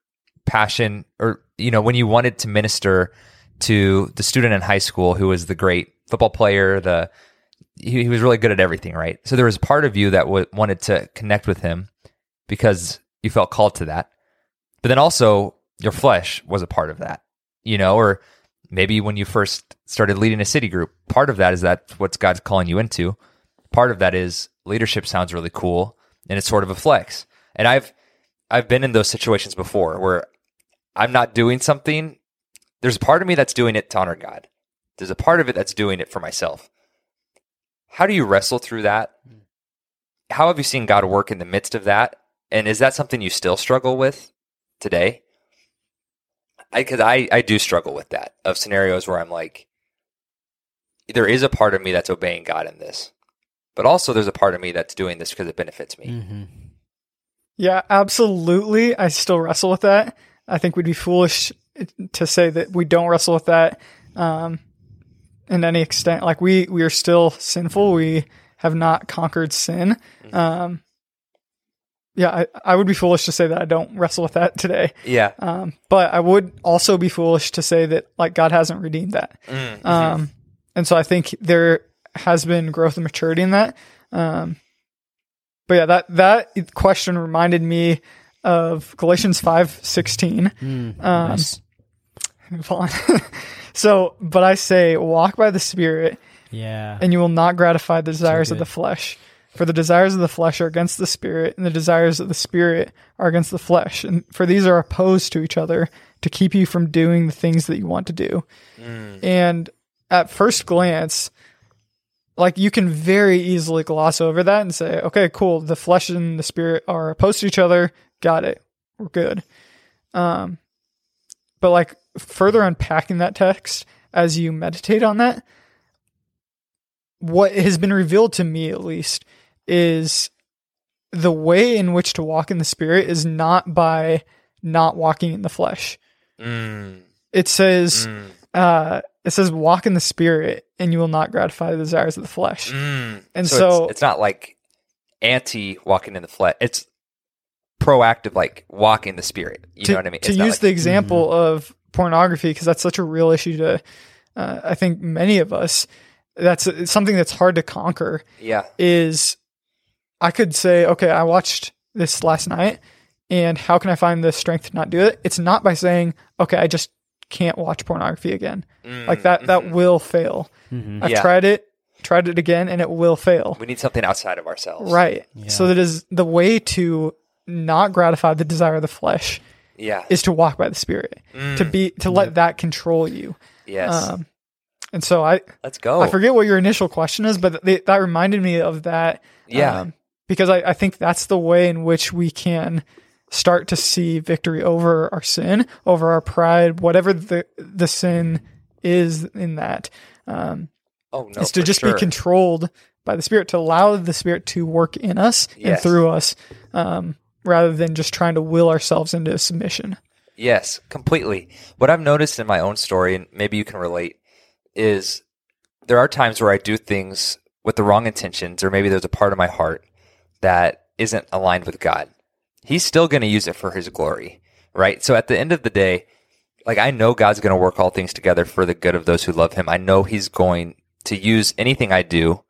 passion or, you know, when you wanted to minister to the student in high school who was the great football player, the, he, he was really good at everything, right? So there was a part of you that w- wanted to connect with him because you felt called to that. But then also your flesh was a part of that, you know, or maybe when you first started leading a city group, part of that is that what God's calling you into. Part of that is leadership sounds really cool and it's sort of a flex. And I've I've been in those situations before where I'm not doing something. There's a part of me that's doing it to honor God. There's a part of it that's doing it for myself. How do you wrestle through that? How have you seen God work in the midst of that? And is that something you still struggle with today? I because I I do struggle with that of scenarios where I'm like, there is a part of me that's obeying God in this, but also there's a part of me that's doing this because it benefits me. Mm-hmm. Yeah, absolutely. I still wrestle with that. I think we'd be foolish to say that we don't wrestle with that um, in any extent. Like we we are still sinful. We have not conquered sin. Um, yeah, I, I would be foolish to say that I don't wrestle with that today. Yeah. Um, but I would also be foolish to say that like God hasn't redeemed that. Mm-hmm. Um, and so I think there has been growth and maturity in that. Um, but yeah, that that question reminded me of Galatians five sixteen. Mm, Um, nice. <laughs> Fine. <laughs> so, but I say, walk by the Spirit, Yeah. and you will not gratify the desires of the flesh. For the desires of the flesh are against the Spirit, and the desires of the Spirit are against the flesh. And for these are opposed to each other to keep you from doing the things that you want to do. And at first glance, like you can very easily gloss over that and say, okay, cool. The flesh and the spirit are opposed to each other. Got it. We're good. Um, but like further unpacking that text as you meditate on that, what has been revealed to me at least is the way in which to walk in the spirit is not by not walking in the flesh. Mm, It says, mm, uh, it says, walk in the spirit and you will not gratify the desires of the flesh. mm. And so, so- it's, it's not like anti walking in the flesh. It's proactive, like walking the spirit. You to, know what I mean? to It's not use like- the example of pornography, because that's such a real issue to, uh, I think many of us, that's something that's hard to conquer yeah, is I could say, okay, I watched this last night and how can I find the strength to not do it? It's not by saying, okay, I just can't watch pornography again. Like that, that will fail. Mhm. I've Yeah. tried it, tried it again, and it will fail. we need something outside of ourselves. Right. Yeah. So that is the way to not gratify the desire of the flesh Yeah. is to walk by the spirit, to Mm, be to let that control you. yes. Um, and so I Let's go. I forget what your initial question is, but th- that reminded me of that. Yeah. um, because I, I think that's the way in which we can start to see victory over our sin, over our pride, whatever the the sin is in that. Um, oh no, is to just sure. be controlled by the Spirit, to allow the Spirit to work in us and through us, um, rather than just trying to will ourselves into submission. Yes, completely. What I've noticed in my own story, and maybe you can relate, is there are times where I do things with the wrong intentions, or maybe there's a part of my heart that isn't aligned with God. He's still going to use it for His glory, right? So at the end of the day, like I know God's going to work all things together for the good of those who love Him. I know He's going to use anything I do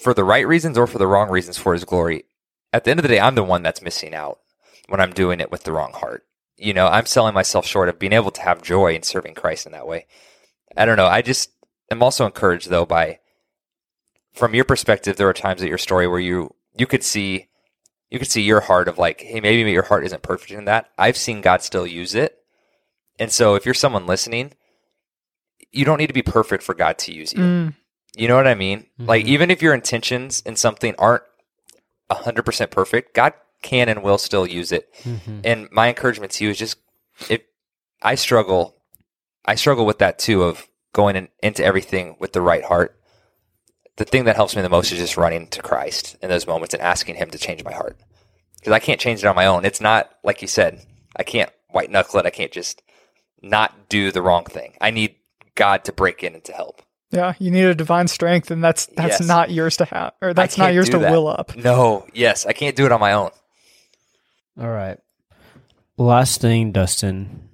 for the right reasons or for the wrong reasons for His glory. At the end of the day, I'm the one that's missing out when I'm doing it with the wrong heart you know, I'm selling myself short of being able to have joy in serving Christ in that way. I don't know. I just am also encouraged though by from your perspective, there are times at your story where you you could see you could see your heart of like, hey, maybe your heart isn't perfect in that. I've seen God still use it. And so if you're someone listening, you don't need to be perfect for God to use you. Mm, You know what I mean? Like Mhm. even if your intentions in something aren't 100% perfect, God can and will still use it. Mhm. And my encouragement to you is just if I struggle, I struggle with that too of going in, into everything with the right heart. The thing that helps me the most is just running to Christ in those moments and asking Him to change my heart because I can't change it on my own. It's not like you said. I can't white knuckle it. I can't just not do the wrong thing. I need God to break in and to help. Yeah, you need a divine strength, and that's that's Yes. not yours to have, or that's not yours to that. will up. No, yes, I can't do it on my own. All right. Last thing, Dustin.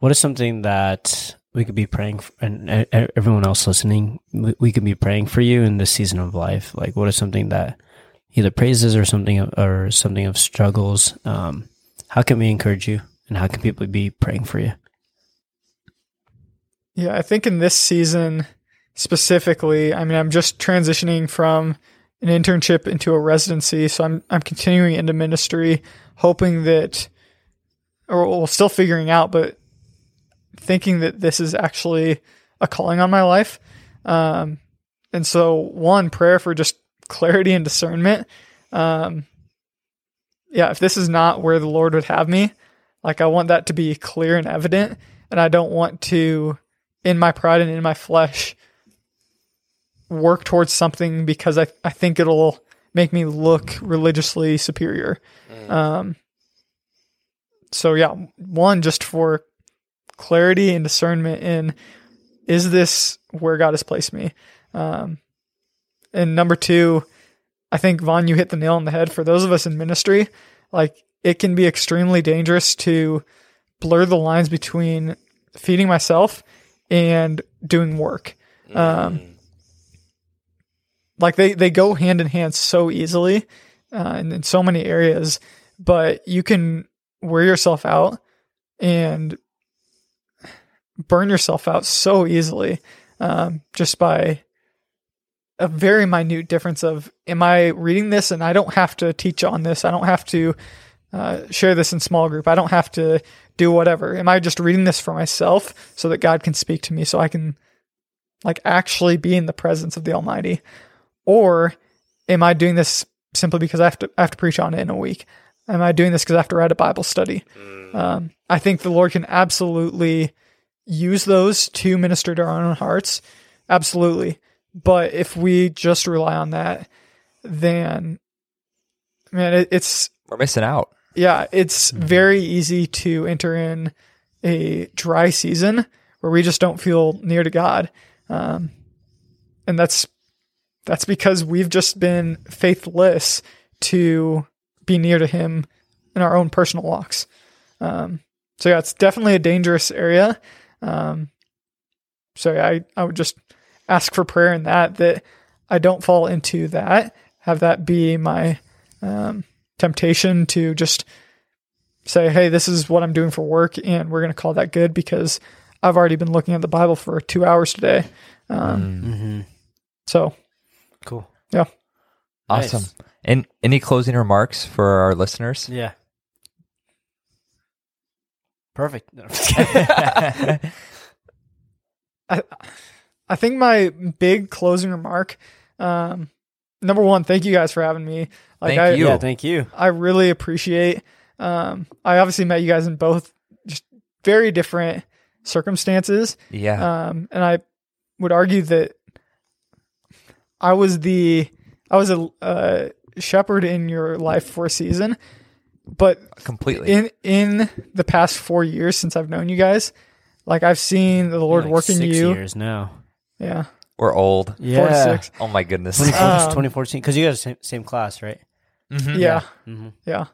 What is something that we could be praying for, and everyone else listening, we, we could be praying for you in this season of life? Like, what is something that either praises or something of, or something of struggles? Um, how can we encourage you, and how can people be praying for you? Yeah, I think in this season specifically, I mean, I'm just transitioning from an internship into a residency, so I'm I'm continuing into ministry, hoping that, or well, still figuring out, but thinking that this is actually a calling on my life. Um, and so, one prayer for just clarity and discernment. Um, yeah, if this is not where the Lord would have me, like I want that to be clear and evident, and I don't want to, in my pride and in my flesh, work towards something because I, I think it'll make me look religiously superior. Um, so yeah, one just for clarity and discernment in is this where God has placed me? Um, and number two, I think Vaughn, you hit the nail on the head. For those of us in ministry, like it can be extremely dangerous to blur the lines between feeding myself and doing work. Um, like they, they go hand in hand so easily uh, and in so many areas, but you can wear yourself out and burn yourself out so easily um, just by a very minute difference of am I reading this and I don't have to teach on this. I don't have to uh, share this in small group. I don't have to do whatever. Am I just reading this for myself so that God can speak to me so I can like actually be in the presence of the Almighty? Or am I doing this simply because I have to I have to preach on it in a week? Am I doing this because I have to write a Bible study? Um, I think the Lord can absolutely use those to minister to our own hearts. Absolutely. But if we just rely on that, then man, it, it's We're missing out. yeah, it's very easy to enter in a dry season where we just don't feel near to God, um, and that's that's because we've just been faithless to be near to Him in our own personal walks. Um, so yeah, it's definitely a dangerous area. Um, so yeah, I I would just ask for prayer in that that I don't fall into that. Have that be my um, temptation to just say, hey, this is what I'm doing for work, and we're going to call that good because I've already been looking at the Bible for two hours today. Um, Mm-hmm. So, Cool. yeah. Awesome. Nice. And any closing remarks for our listeners? Yeah. Perfect. No, I'm just <laughs> kidding. <laughs> I, I think my big closing remark, um, number one, thank you guys for having me. Like Thank I, you. yeah, thank you. I really appreciate. Um, I obviously met you guys in both just very different circumstances. yeah. Um, and I would argue that I was the I was a uh, shepherd in your life for a season, but completely. in in the past four years since I've known you guys, like I've seen the Lord Like work in six you. years now. Yeah, We're old. four to Yeah. six. Oh my goodness. 2014, Um, 2014, because you guys same, same class, right? Mhm. Yeah, Mm-hmm. yeah.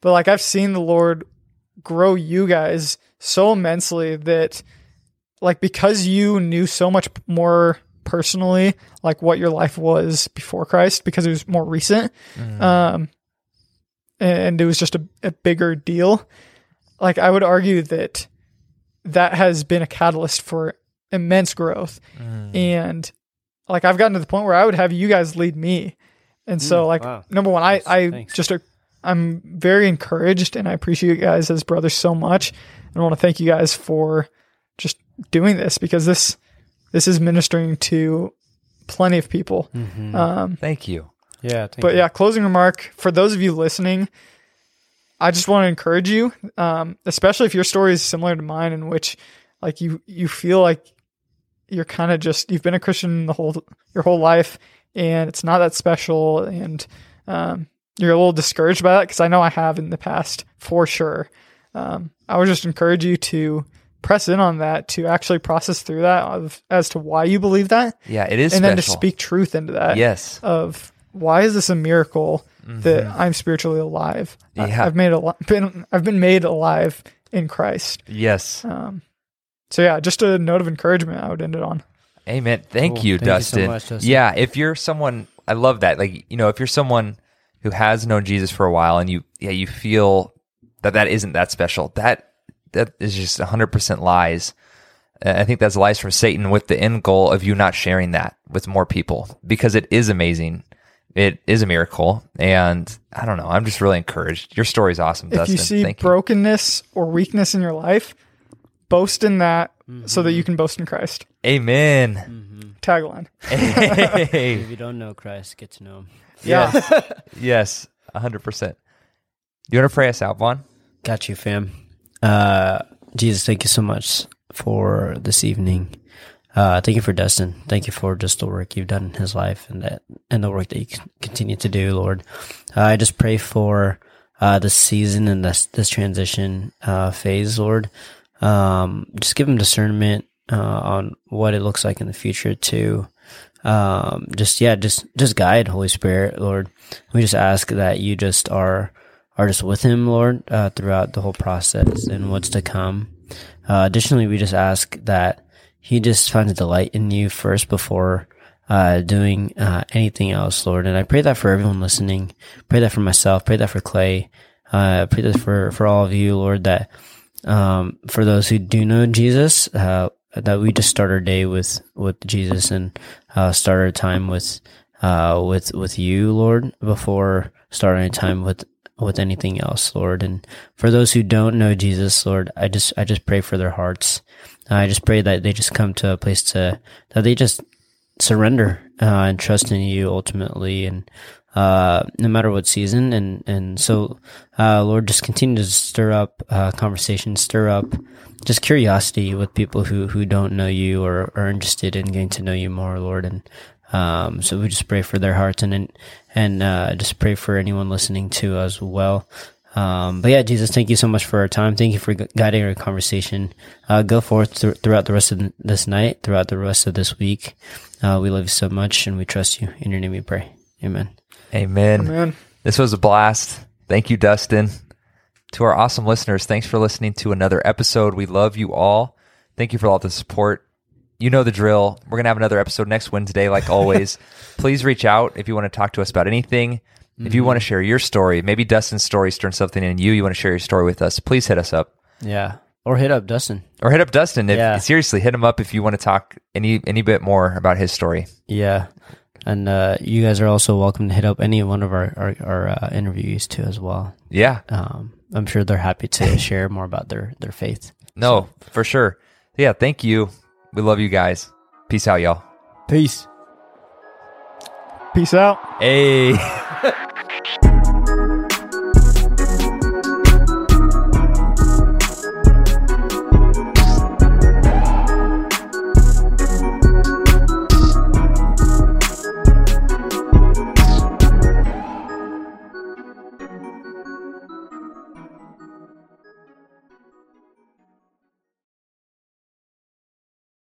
But like I've seen the Lord grow you guys so immensely that like because you knew so much more personally like what your life was before Christ because it was more recent um and it was just a, a bigger deal like I would argue that that has been a catalyst for immense growth Mm. and like I've gotten to the point where I would have you guys lead me and so Mm, like wow. number one I. I Thanks. just a, I'm very encouraged and I appreciate you guys as brothers so much and I want to thank you guys for just doing this because this this is ministering to plenty of people Mm-hmm. um Thank you. yeah, thank but you. yeah, closing remark for those of you listening, I just want to encourage you, um, especially if your story is similar to mine, in which like you you feel like you're kind of just you've been a Christian the whole your whole life, and it's not that special, and um, you're a little discouraged by that because I know I have in the past for sure. Um, I would just encourage you to press in on that to actually process through that of, as to why you believe that, Yeah, it is and then to speak truth into that Yes. of why is this a miracle that I'm spiritually alive? I- Mm-hmm. Yeah. I've made a been I've been made alive in Christ. Yes. Um, so yeah, just a note of encouragement. I would end it on. Amen. Thank Cool. you, Thank you so much, Dustin. Yeah, if you're someone, I love that. Like, you know, if you're someone who has known Jesus for a while and you, yeah, you feel that that isn't that special, that that is just 100% lies. Uh, I think that's lies from Satan with the end goal of you not sharing that with more people because it is amazing. It is a miracle. And I don't know. I'm just really encouraged. Your story is awesome, if Dustin. you see Thank you. brokenness or weakness in your life, boast in that mm-hmm. so that you can boast in Christ. Amen. Mm-hmm. Tagline. <laughs> Hey. If you don't know Christ, get to know him. yes. yes. 100%. You want to pray us out, Vaughn? Got you, fam. Uh, Jesus, thank you so much for this evening. Uh, thank you for Dustin. Thank you for just the work you've done in his life and that, and the work that you continue to do, Lord. Uh, I just pray for, uh, this season and this, this transition, uh, phase, Lord. Um, just give him discernment, uh, on what it looks like in the future to, um, just, yeah, just, just guide Holy Spirit, Lord. We just ask that you just are, are just with him, Lord, uh, throughout the whole process and what's to come. Uh, additionally, we just ask that he just finds a delight in you first before uh, doing uh, anything else, Lord. And I pray that for everyone listening. Pray that for myself. Pray that for Clay. Uh, pray that for for all of you, Lord. That um, for those who do know Jesus, uh, that we just start our day with with Jesus and uh, start our time with uh, with with you, Lord, before starting our time with with anything else, Lord. And for those who don't know Jesus, Lord, I just I just pray for their hearts. I just pray that they just come to a place to that they just surrender uh, and trust in you ultimately, and uh, no matter what season. And and so, uh, Lord, just continue to stir up uh, conversation, stir up just curiosity with people who who don't know you or are interested in getting to know you more, Lord. And um, so we just pray for their hearts and and, and uh, just pray for anyone listening to as well. Um, but yeah, Jesus, thank you so much for our time. Thank you for guiding our conversation. Uh, go forth th- throughout the rest of this night, throughout the rest of this week. Uh, we love you so much and we trust you. In your name we pray. Amen. Amen. Man. This was a blast. Thank you, Dustin. To our awesome listeners, thanks for listening to another episode. We love you all. Thank you for all the support. You know the drill. We're going to have another episode next Wednesday, like <laughs> always. Please reach out if you want to talk to us about anything. If you want to share your story, maybe Dustin's story stirred something in you, you want to share your story with us, please hit us up. Yeah. Or hit up Dustin. Or hit up Dustin. If, Yeah. Seriously, hit him up if you want to talk any any bit more about his story. Yeah. And uh, you guys are also welcome to hit up any one of our, our, our uh, interviewees too as well. Yeah. Um, I'm sure they're happy to <laughs> share more about their, their faith. No, for sure. Yeah, thank you. We love you guys. Peace out, y'all. Peace. Peace out. Hey. <laughs>